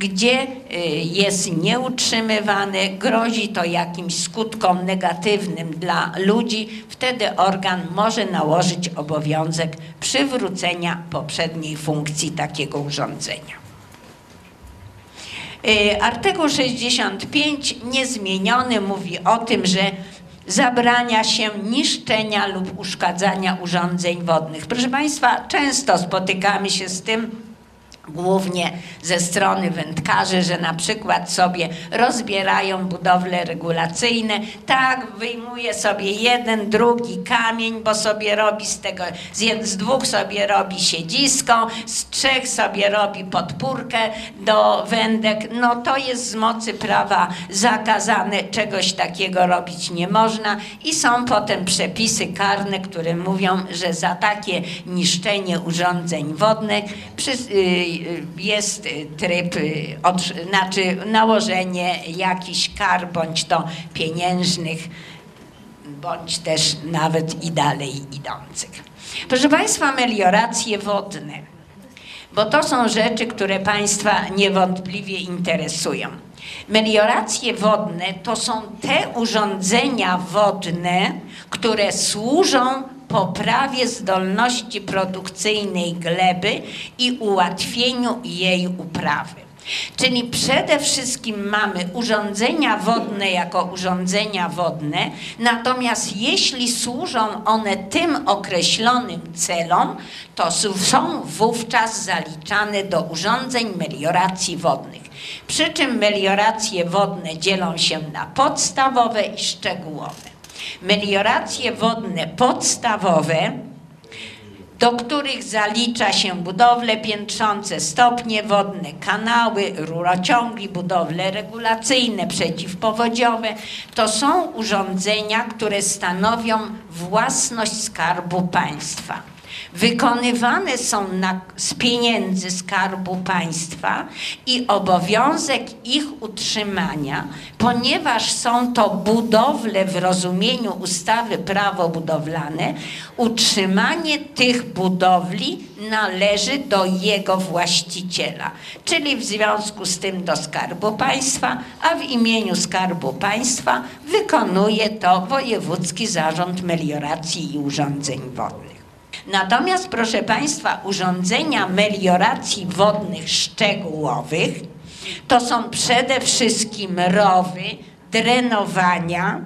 gdzie y, jest nieutrzymywane, grozi to jakimś skutkom negatywnym dla ludzi, wtedy organ może nałożyć obowiązek przywrócenia poprzedniej funkcji takiego urządzenia. Y, artykuł 65 niezmieniony mówi o tym, że zabrania się niszczenia lub uszkadzania urządzeń wodnych. Proszę Państwa, często spotykamy się z tym, głównie ze strony wędkarzy, że na przykład sobie rozbierają budowle regulacyjne, tak, wyjmuje sobie jeden, drugi kamień, bo sobie robi z tego, z, z dwóch sobie robi siedzisko, z trzech sobie robi podpórkę do wędek, no to jest z mocy prawa zakazane, czegoś takiego robić nie można. I są potem przepisy karne, które mówią, że za takie niszczenie urządzeń wodnych przy, yy, jest tryb, od, znaczy nałożenie jakichś kar, bądź to pieniężnych, bądź też nawet i dalej idących. Proszę Państwa, melioracje wodne, bo to są rzeczy, które Państwa niewątpliwie interesują. Melioracje wodne to są te urządzenia wodne, które służą poprawie zdolności produkcyjnej gleby i ułatwieniu jej uprawy. Czyli przede wszystkim mamy urządzenia wodne jako urządzenia wodne, natomiast jeśli służą one tym określonym celom, to są wówczas zaliczane do urządzeń melioracji wodnych. Przy czym melioracje wodne dzielą się na podstawowe i szczegółowe melioracje wodne podstawowe, do których zalicza się budowle piętrzące, stopnie wodne, kanały, rurociągi, budowle regulacyjne, przeciwpowodziowe. To są urządzenia, które stanowią własność Skarbu Państwa wykonywane są na, z pieniędzy Skarbu Państwa i obowiązek ich utrzymania, ponieważ są to budowle w rozumieniu ustawy prawo budowlane, utrzymanie tych budowli należy do jego właściciela, czyli w związku z tym do Skarbu Państwa, a w imieniu Skarbu Państwa wykonuje to Wojewódzki Zarząd Melioracji i Urządzeń Wodnych. Natomiast, proszę Państwa, urządzenia melioracji wodnych szczegółowych to są przede wszystkim rowy, drenowania,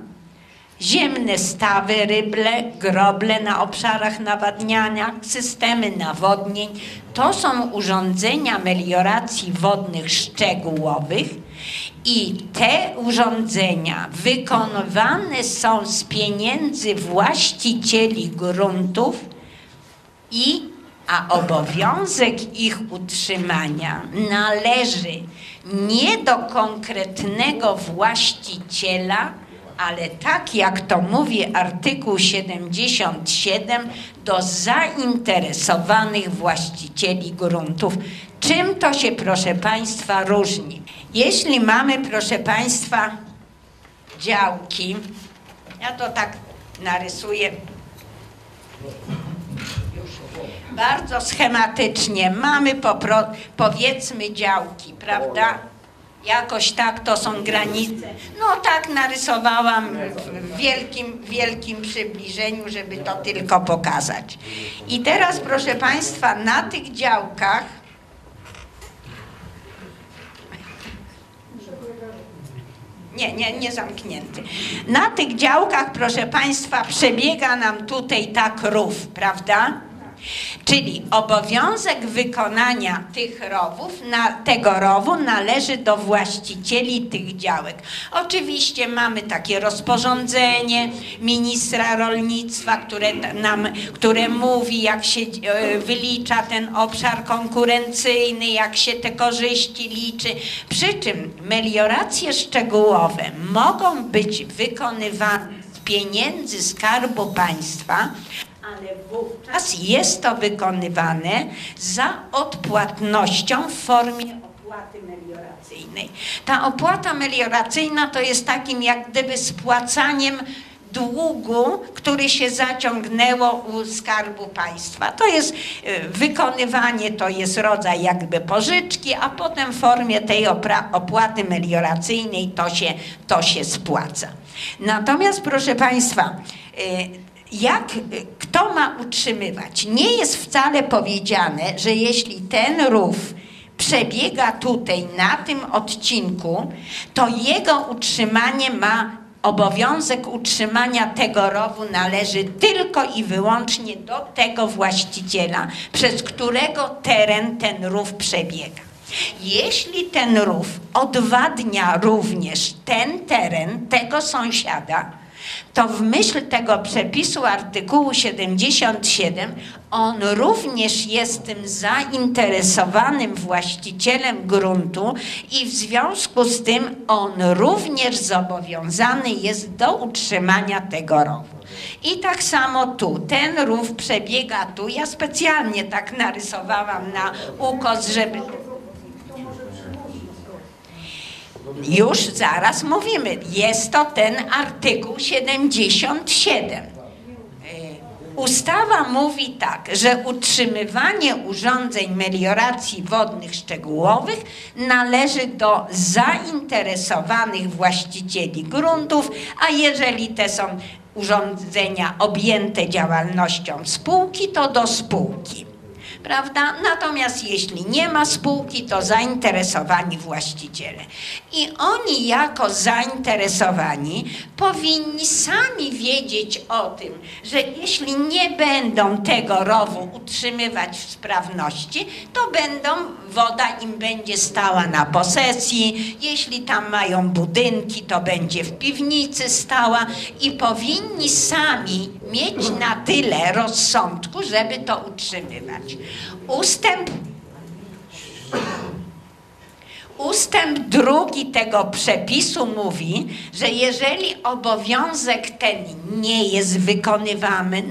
ziemne stawy ryble, groble na obszarach nawadniania, systemy nawodnień. To są urządzenia melioracji wodnych szczegółowych i te urządzenia wykonywane są z pieniędzy właścicieli gruntów i a obowiązek ich utrzymania należy nie do konkretnego właściciela, ale tak jak to mówi artykuł 77, do zainteresowanych właścicieli gruntów. Czym to się, proszę Państwa, różni? Jeśli mamy, proszę Państwa, działki, ja to tak narysuję bardzo schematycznie. Mamy popro, powiedzmy działki, prawda? Jakoś tak to są granice. No tak narysowałam w wielkim, wielkim przybliżeniu, żeby to tylko pokazać. I teraz, proszę Państwa, na tych działkach Nie, nie, nie zamknięty. Na tych działkach, proszę Państwa, przebiega nam tutaj tak rów, prawda? Czyli obowiązek wykonania tych rowów, na, tego rowu należy do właścicieli tych działek. Oczywiście mamy takie rozporządzenie ministra rolnictwa, które nam, które mówi, jak się e, wylicza ten obszar konkurencyjny, jak się te korzyści liczy. Przy czym melioracje szczegółowe mogą być wykonywane z pieniędzy Skarbu Państwa, ale wówczas jest to wykonywane za odpłatnością w formie opłaty melioracyjnej. Ta opłata melioracyjna to jest takim jak gdyby spłacaniem długu, który się zaciągnęło u Skarbu Państwa. To jest y, wykonywanie, to jest rodzaj jakby pożyczki, a potem w formie tej opłaty melioracyjnej to się, to się spłaca. Natomiast proszę Państwa, y, jak, kto ma utrzymywać. Nie jest wcale powiedziane, że jeśli ten rów przebiega tutaj na tym odcinku, to jego utrzymanie ma obowiązek utrzymania tego rowu należy tylko i wyłącznie do tego właściciela, przez którego teren ten rów przebiega. Jeśli ten rów odwadnia również ten teren tego sąsiada, to w myśl tego przepisu artykułu 77 on również jest tym zainteresowanym właścicielem gruntu i w związku z tym on również zobowiązany jest do utrzymania tego rowu. I tak samo tu, ten rów przebiega tu. Ja specjalnie tak narysowałam na ukos, żeby już zaraz mówimy, jest to ten artykuł 77. E, ustawa mówi tak, że utrzymywanie urządzeń melioracji wodnych szczegółowych należy do zainteresowanych właścicieli gruntów, a jeżeli te są urządzenia objęte działalnością spółki, to do spółki prawda? Natomiast jeśli nie ma spółki, to zainteresowani właściciele. I oni jako zainteresowani powinni sami wiedzieć o tym, że jeśli nie będą tego rowu utrzymywać w sprawności, to będą, woda im będzie stała na posesji, jeśli tam mają budynki, to będzie w piwnicy stała i powinni sami mieć na tyle rozsądku, żeby to utrzymywać. Ustęp, ustęp drugi tego przepisu mówi, że jeżeli obowiązek ten nie jest wykonywany,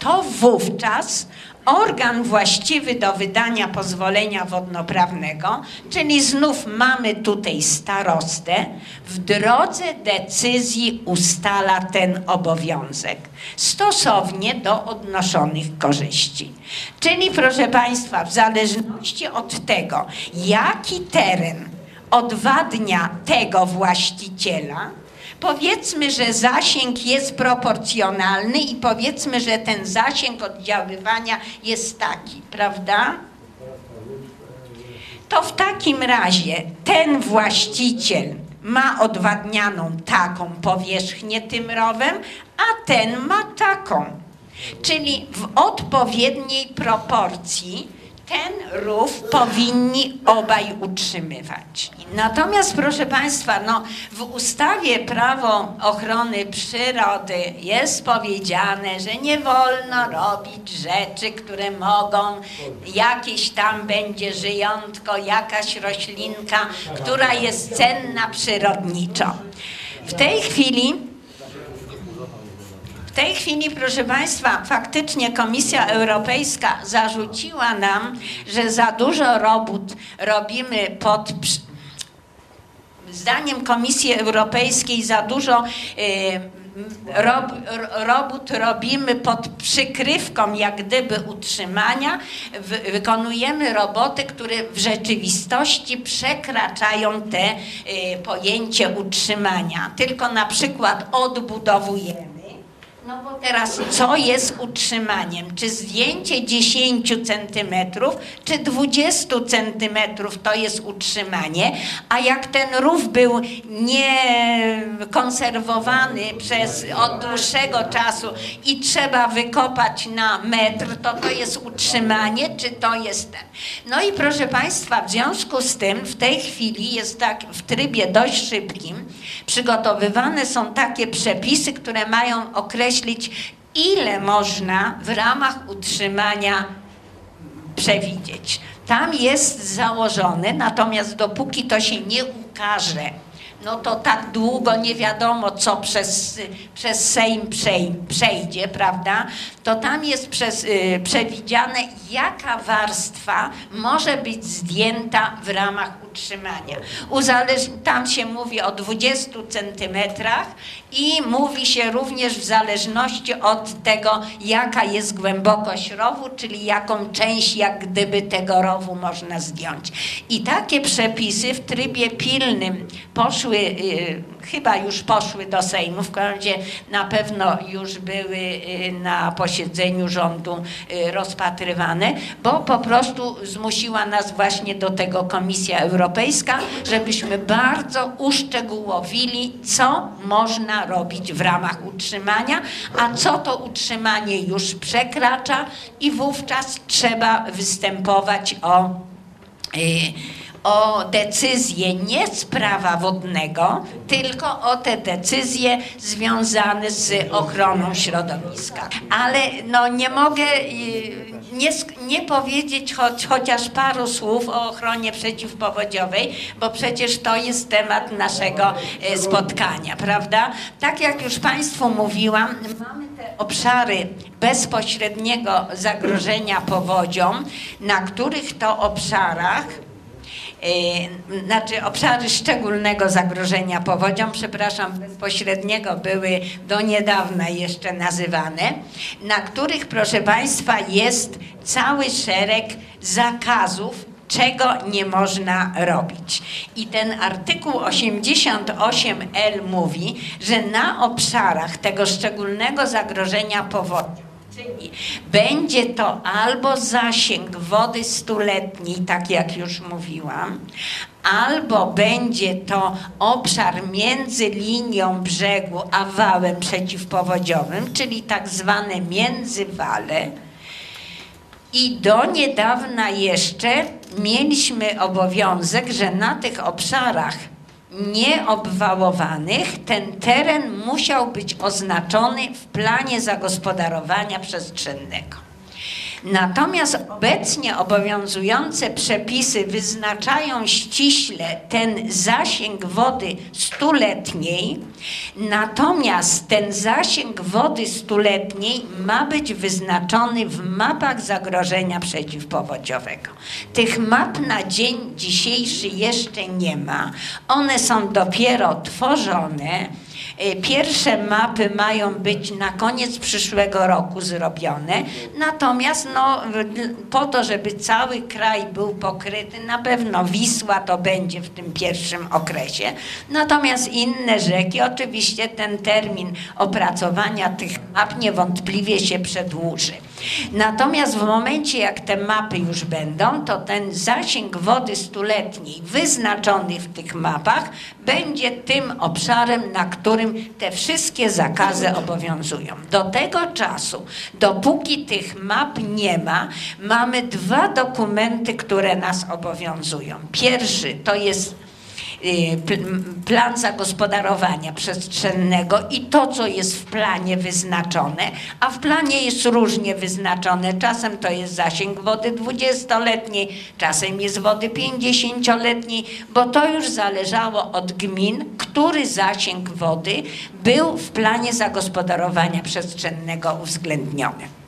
to wówczas organ właściwy do wydania pozwolenia wodnoprawnego, czyli znów mamy tutaj starostę, w drodze decyzji ustala ten obowiązek stosownie do odnoszonych korzyści. Czyli proszę Państwa, w zależności od tego, jaki teren odwadnia tego właściciela, Powiedzmy, że zasięg jest proporcjonalny i powiedzmy, że ten zasięg oddziaływania jest taki, prawda? To w takim razie ten właściciel ma odwadnianą taką powierzchnię tym rowem, a ten ma taką. Czyli w odpowiedniej proporcji ten rów powinni obaj utrzymywać. Natomiast, proszę Państwa, no, w ustawie Prawo Ochrony Przyrody jest powiedziane, że nie wolno robić rzeczy, które mogą, jakieś tam będzie żyjątko, jakaś roślinka, która jest cenna przyrodniczo. W tej chwili w tej chwili, proszę Państwa, faktycznie Komisja Europejska zarzuciła nam, że za dużo robót robimy pod zdaniem Komisji Europejskiej za dużo y, rob, robót robimy pod przykrywką jak gdyby utrzymania, wykonujemy roboty, które w rzeczywistości przekraczają te y, pojęcie utrzymania. Tylko na przykład odbudowujemy No bo teraz co jest utrzymaniem? Czy zdjęcie 10 centymetrów, czy 20 centymetrów to jest utrzymanie? A jak ten rów był niekonserwowany przez od dłuższego czasu i trzeba wykopać na metr, to to jest utrzymanie, czy to jest ten? No i proszę Państwa, w związku z tym w tej chwili jest tak w trybie dość szybkim przygotowywane są takie przepisy, które mają określić określić, ile można w ramach utrzymania przewidzieć. Tam jest założony, natomiast dopóki to się nie ukaże, no to tak długo nie wiadomo, co przez, przez Sejm przejdzie, prawda? To tam jest przez, y, przewidziane, jaka warstwa może być zdjęta w ramach utrzymania. Uzależ tam się mówi o 20 centymetrach i mówi się również w zależności od tego, jaka jest głębokość rowu, czyli jaką część jak gdyby tego rowu można zdjąć. I takie przepisy w trybie pilnym poszły, y, chyba już poszły do Sejmu, w razie na pewno już były y, na posiedzeniu rządu y, rozpatrywane, bo po prostu zmusiła nas właśnie do tego Komisja Europejska, żebyśmy bardzo uszczegółowili, co można robić w ramach utrzymania, a co to utrzymanie już przekracza i wówczas trzeba występować o, y, o decyzję nie z prawa wodnego, tylko o te decyzje związane z ochroną środowiska. Ale no nie mogę y, nie, nie powiedzieć chociaż paru słów o ochronie przeciwpowodziowej, bo przecież to jest temat naszego e, spotkania, prawda? Tak jak już Państwu mówiłam, mamy te obszary bezpośredniego zagrożenia powodzią, na których to obszarach znaczy obszary szczególnego zagrożenia powodzią, przepraszam, bezpośredniego były do niedawna jeszcze nazywane, na których, proszę Państwa, jest cały szereg zakazów czego nie można robić. I ten artykuł 88L mówi, że na obszarach tego szczególnego zagrożenia powodzią Czyli będzie to albo zasięg wody stuletniej, tak jak już mówiłam, albo będzie to obszar między linią brzegu a wałem przeciwpowodziowym, czyli tak zwane międzywale. I do niedawna jeszcze mieliśmy obowiązek, że na tych obszarach nieobwałowanych ten teren musiał być oznaczony w planie zagospodarowania przestrzennego. Natomiast obecnie obowiązujące przepisy wyznaczają ściśle ten zasięg wody stuletniej, natomiast ten zasięg wody stuletniej ma być wyznaczony w mapach zagrożenia przeciwpowodziowego. Tych map na dzień dzisiejszy jeszcze nie ma. One są dopiero tworzone. Y, pierwsze mapy mają być na koniec przyszłego roku zrobione, natomiast no, po to, żeby cały kraj był pokryty, na pewno Wisła to będzie w tym pierwszym okresie, natomiast inne rzeki, oczywiście ten termin opracowania tych map niewątpliwie się przedłuży. Natomiast w momencie, jak te mapy już będą, to ten zasięg wody stuletniej wyznaczony w tych mapach będzie tym obszarem, na którym te wszystkie zakazy obowiązują. Do tego czasu, dopóki tych map nie ma, mamy dwa dokumenty, które nas obowiązują. Pierwszy to jest plan zagospodarowania przestrzennego i to, co jest w planie wyznaczone, a w planie jest różnie wyznaczone. Czasem to jest zasięg wody 20-letniej, czasem jest wody 50-letniej, bo to już zależało od gmin, który zasięg wody był w planie zagospodarowania przestrzennego uwzględniony.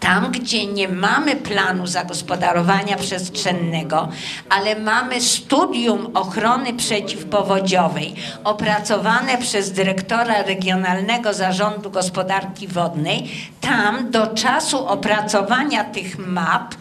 Tam, gdzie nie mamy planu zagospodarowania przestrzennego, ale mamy studium ochrony przeciwpowodziowej opracowane przez dyrektora Regionalnego Zarządu Gospodarki Wodnej, tam do czasu opracowania tych map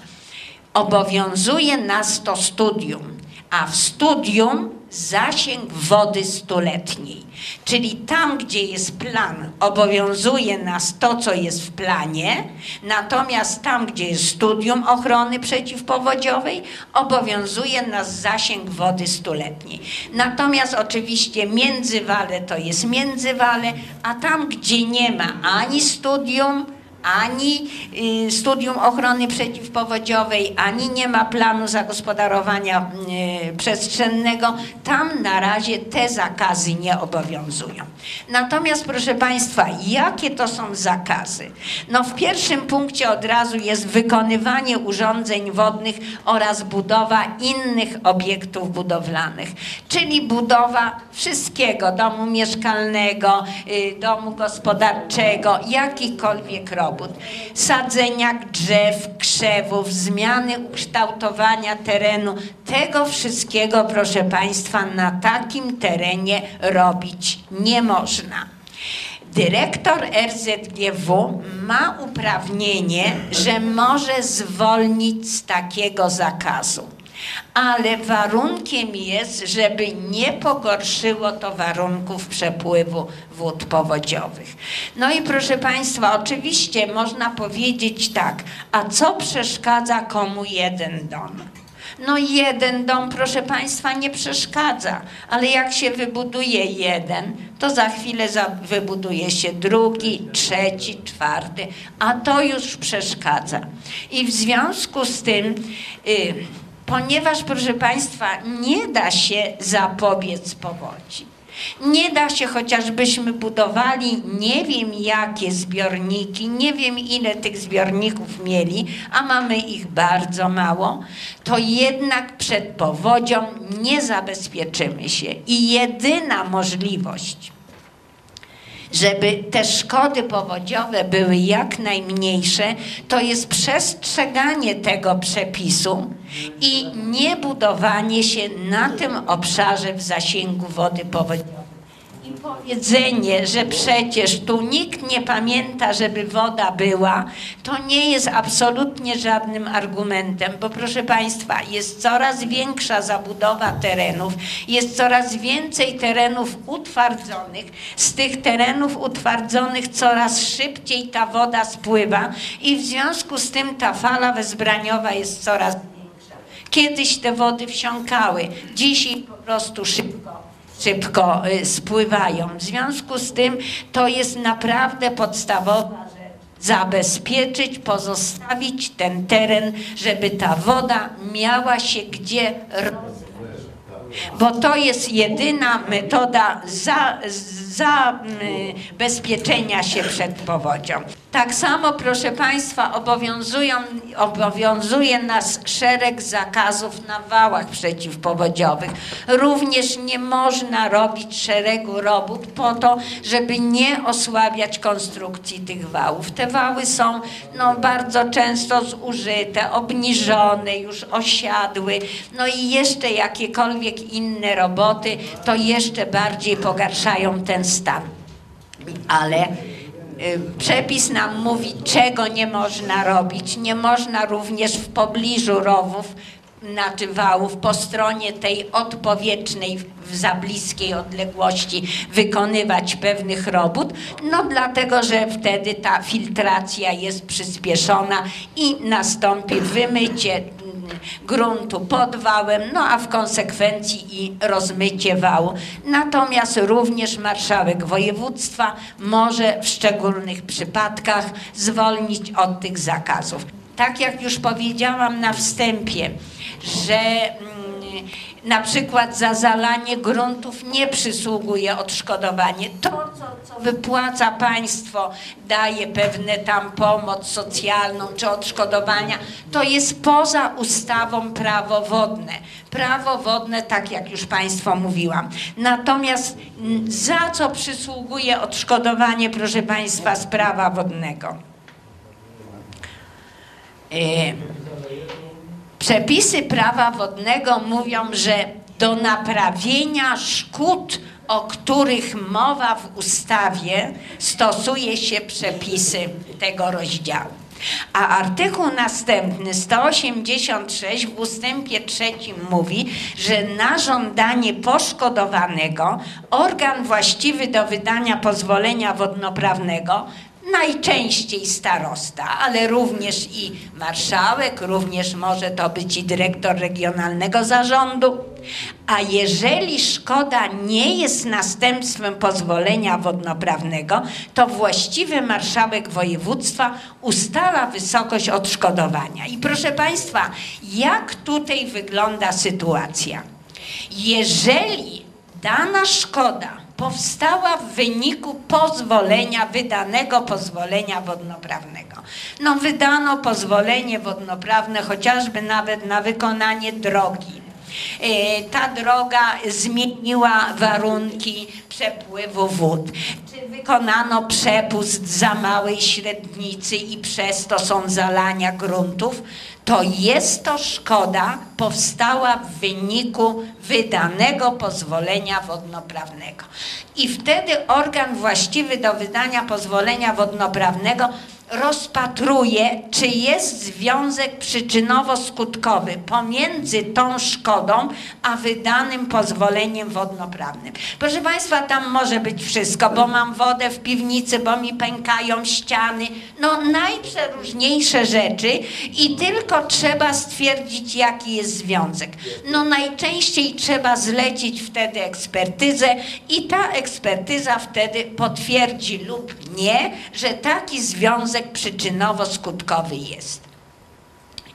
obowiązuje nas to studium. A w studium zasięg wody stuletniej. Czyli tam, gdzie jest plan, obowiązuje nas to, co jest w planie, natomiast tam, gdzie jest studium ochrony przeciwpowodziowej, obowiązuje nas zasięg wody stuletniej. Natomiast oczywiście międzywale to jest międzywale, a tam, gdzie nie ma ani studium, ani y, studium ochrony przeciwpowodziowej, ani nie ma planu zagospodarowania y, przestrzennego, tam na razie te zakazy nie obowiązują. Natomiast proszę Państwa, jakie to są zakazy? No w pierwszym punkcie od razu jest wykonywanie urządzeń wodnych oraz budowa innych obiektów budowlanych, czyli budowa wszystkiego, domu mieszkalnego, y, domu gospodarczego, jakikolwiek robót robót, sadzenia drzew, krzewów, zmiany ukształtowania terenu. Tego wszystkiego, proszę Państwa, na takim terenie robić nie można. Dyrektor RZGW ma uprawnienie, że może zwolnić z takiego zakazu ale warunkiem jest, żeby nie pogorszyło to warunków przepływu wód powodziowych. No i proszę Państwa, oczywiście można powiedzieć tak, a co przeszkadza komu jeden dom? No jeden dom, proszę Państwa, nie przeszkadza, ale jak się wybuduje jeden, to za chwilę wybuduje się drugi, trzeci, czwarty, a to już przeszkadza. I w związku z tym... Yy, ponieważ, proszę Państwa, nie da się zapobiec powodzi. Nie da się, chociażbyśmy budowali nie wiem jakie zbiorniki, nie wiem ile tych zbiorników mieli, a mamy ich bardzo mało, to jednak przed powodzią nie zabezpieczymy się. I jedyna możliwość, żeby te szkody powodziowe były jak najmniejsze, to jest przestrzeganie tego przepisu i nie budowanie się na tym obszarze w zasięgu wody powodziowej powiedzenie, że przecież tu nikt nie pamięta, żeby woda była, to nie jest absolutnie żadnym argumentem, bo proszę Państwa, jest coraz większa zabudowa terenów, jest coraz więcej terenów utwardzonych. Z tych terenów utwardzonych coraz szybciej ta woda spływa i w związku z tym ta fala wezbraniowa jest coraz większa. Kiedyś te wody wsiąkały, dzisiaj po prostu szybko szybko y, spływają. W związku z tym to jest naprawdę podstawowa. Zabezpieczyć, pozostawić ten teren, żeby ta woda miała się gdzie bo to jest jedyna metoda zabezpieczenia za, się przed powodzią. Tak samo, proszę Państwa, obowiązują, obowiązuje nas szereg zakazów na wałach przeciwpowodziowych. Również nie można robić szeregu robót po to, żeby nie osłabiać konstrukcji tych wałów. Te wały są no, bardzo często zużyte, obniżone, już osiadły, no i jeszcze jakiekolwiek inne roboty, to jeszcze bardziej pogarszają ten stan. Ale przepis nam mówi, czego nie można robić. Nie można również w pobliżu rowów, znaczy wałów, po stronie tej odpowietrznej w za bliskiej odległości wykonywać pewnych robót, no dlatego, że wtedy ta filtracja jest przyspieszona i nastąpi wymycie gruntu pod wałem, no a w konsekwencji i rozmycie wału. Natomiast również marszałek województwa może w szczególnych przypadkach zwolnić od tych zakazów. Tak jak już powiedziałam na wstępie, że mm, na przykład za zalanie gruntów nie przysługuje odszkodowanie. To, co, co wypłaca państwo, daje pewne tam pomoc socjalną czy odszkodowania, to jest poza ustawą prawo wodne. Prawo wodne, tak jak już Państwu mówiłam. Natomiast za co przysługuje odszkodowanie, proszę Państwa, z prawa wodnego? E Przepisy prawa wodnego mówią, że do naprawienia szkód, o których mowa w ustawie, stosuje się przepisy tego rozdziału. A artykuł następny, 186 w ustępie trzecim mówi, że na żądanie poszkodowanego organ właściwy do wydania pozwolenia wodnoprawnego najczęściej starosta, ale również i marszałek, również może to być i dyrektor regionalnego zarządu. A jeżeli szkoda nie jest następstwem pozwolenia wodnoprawnego, to właściwy marszałek województwa ustala wysokość odszkodowania. I proszę Państwa, jak tutaj wygląda sytuacja? Jeżeli dana szkoda powstała w wyniku pozwolenia, wydanego pozwolenia wodnoprawnego. No wydano pozwolenie wodnoprawne chociażby nawet na wykonanie drogi. E, Ta droga zmieniła warunki przepływu wód. Czy wykonano przepust za małej średnicy i przez to są zalania gruntów? To jest to szkoda powstała w wyniku wydanego pozwolenia wodnoprawnego. I wtedy organ właściwy do wydania pozwolenia wodnoprawnego rozpatruje, czy jest związek przyczynowo-skutkowy pomiędzy tą szkodą, a wydanym pozwoleniem wodnoprawnym. Proszę Państwa, tam może być wszystko, bo mam wodę w piwnicy, bo mi pękają ściany, no najprzeróżniejsze rzeczy i tylko trzeba stwierdzić, jaki jest związek. No najczęściej trzeba zlecić wtedy ekspertyzę i ta ekspertyza wtedy potwierdzi lub nie, że taki związek przyczynowo-skutkowy jest.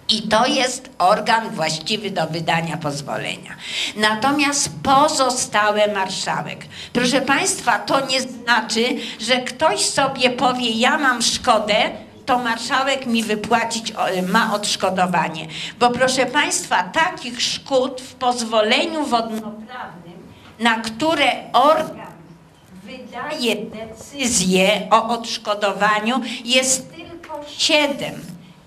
I to jest organ właściwy do wydania pozwolenia. Natomiast pozostałe marszałek. Proszę Państwa, to nie znaczy, że ktoś sobie powie, ja mam szkodę, to marszałek mi wypłacić ma odszkodowanie. Bo proszę Państwa, takich szkód w pozwoleniu wodnoprawnym, na które organ wydaje decyzję o odszkodowaniu, jest tylko siedem.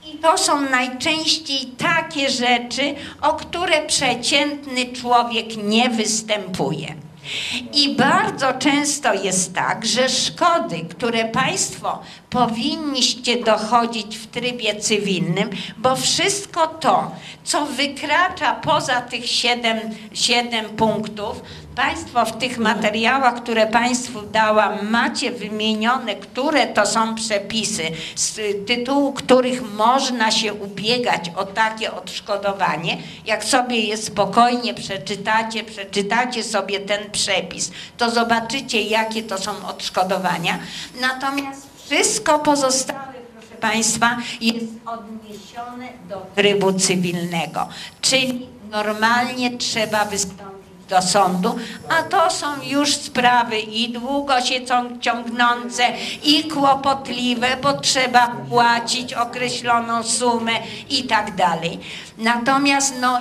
I to są najczęściej takie rzeczy, o które przeciętny człowiek nie występuje. I bardzo często jest tak, że szkody, które Państwo powinniście dochodzić w trybie cywilnym, bo wszystko to, co wykracza poza tych siedem, siedem punktów, Państwo w tych materiałach, które Państwu dałam, macie wymienione, które to są przepisy, z tytułu których można się ubiegać o takie odszkodowanie. Jak sobie je spokojnie przeczytacie, przeczytacie sobie ten przepis, to zobaczycie, jakie to są odszkodowania. Natomiast wszystko pozostałe proszę Państwa, jest odniesione do trybu cywilnego, czyli normalnie trzeba wystąpić do sądu, a to są już sprawy i długo się cią- ciągnące i kłopotliwe, bo trzeba płacić określoną sumę i tak dalej. Natomiast no,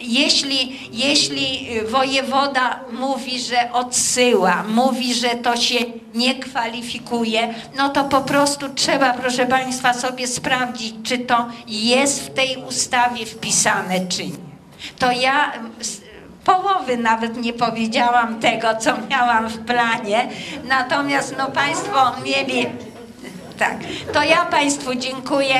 jeśli, jeśli wojewoda mówi, że odsyła, mówi, że to się nie kwalifikuje, no to po prostu trzeba, proszę Państwa, sobie sprawdzić, czy to jest w tej ustawie wpisane, czy nie. To ja połowy nawet nie powiedziałam tego, co miałam w planie, natomiast no Państwo mieli... Tak, to ja Państwu dziękuję.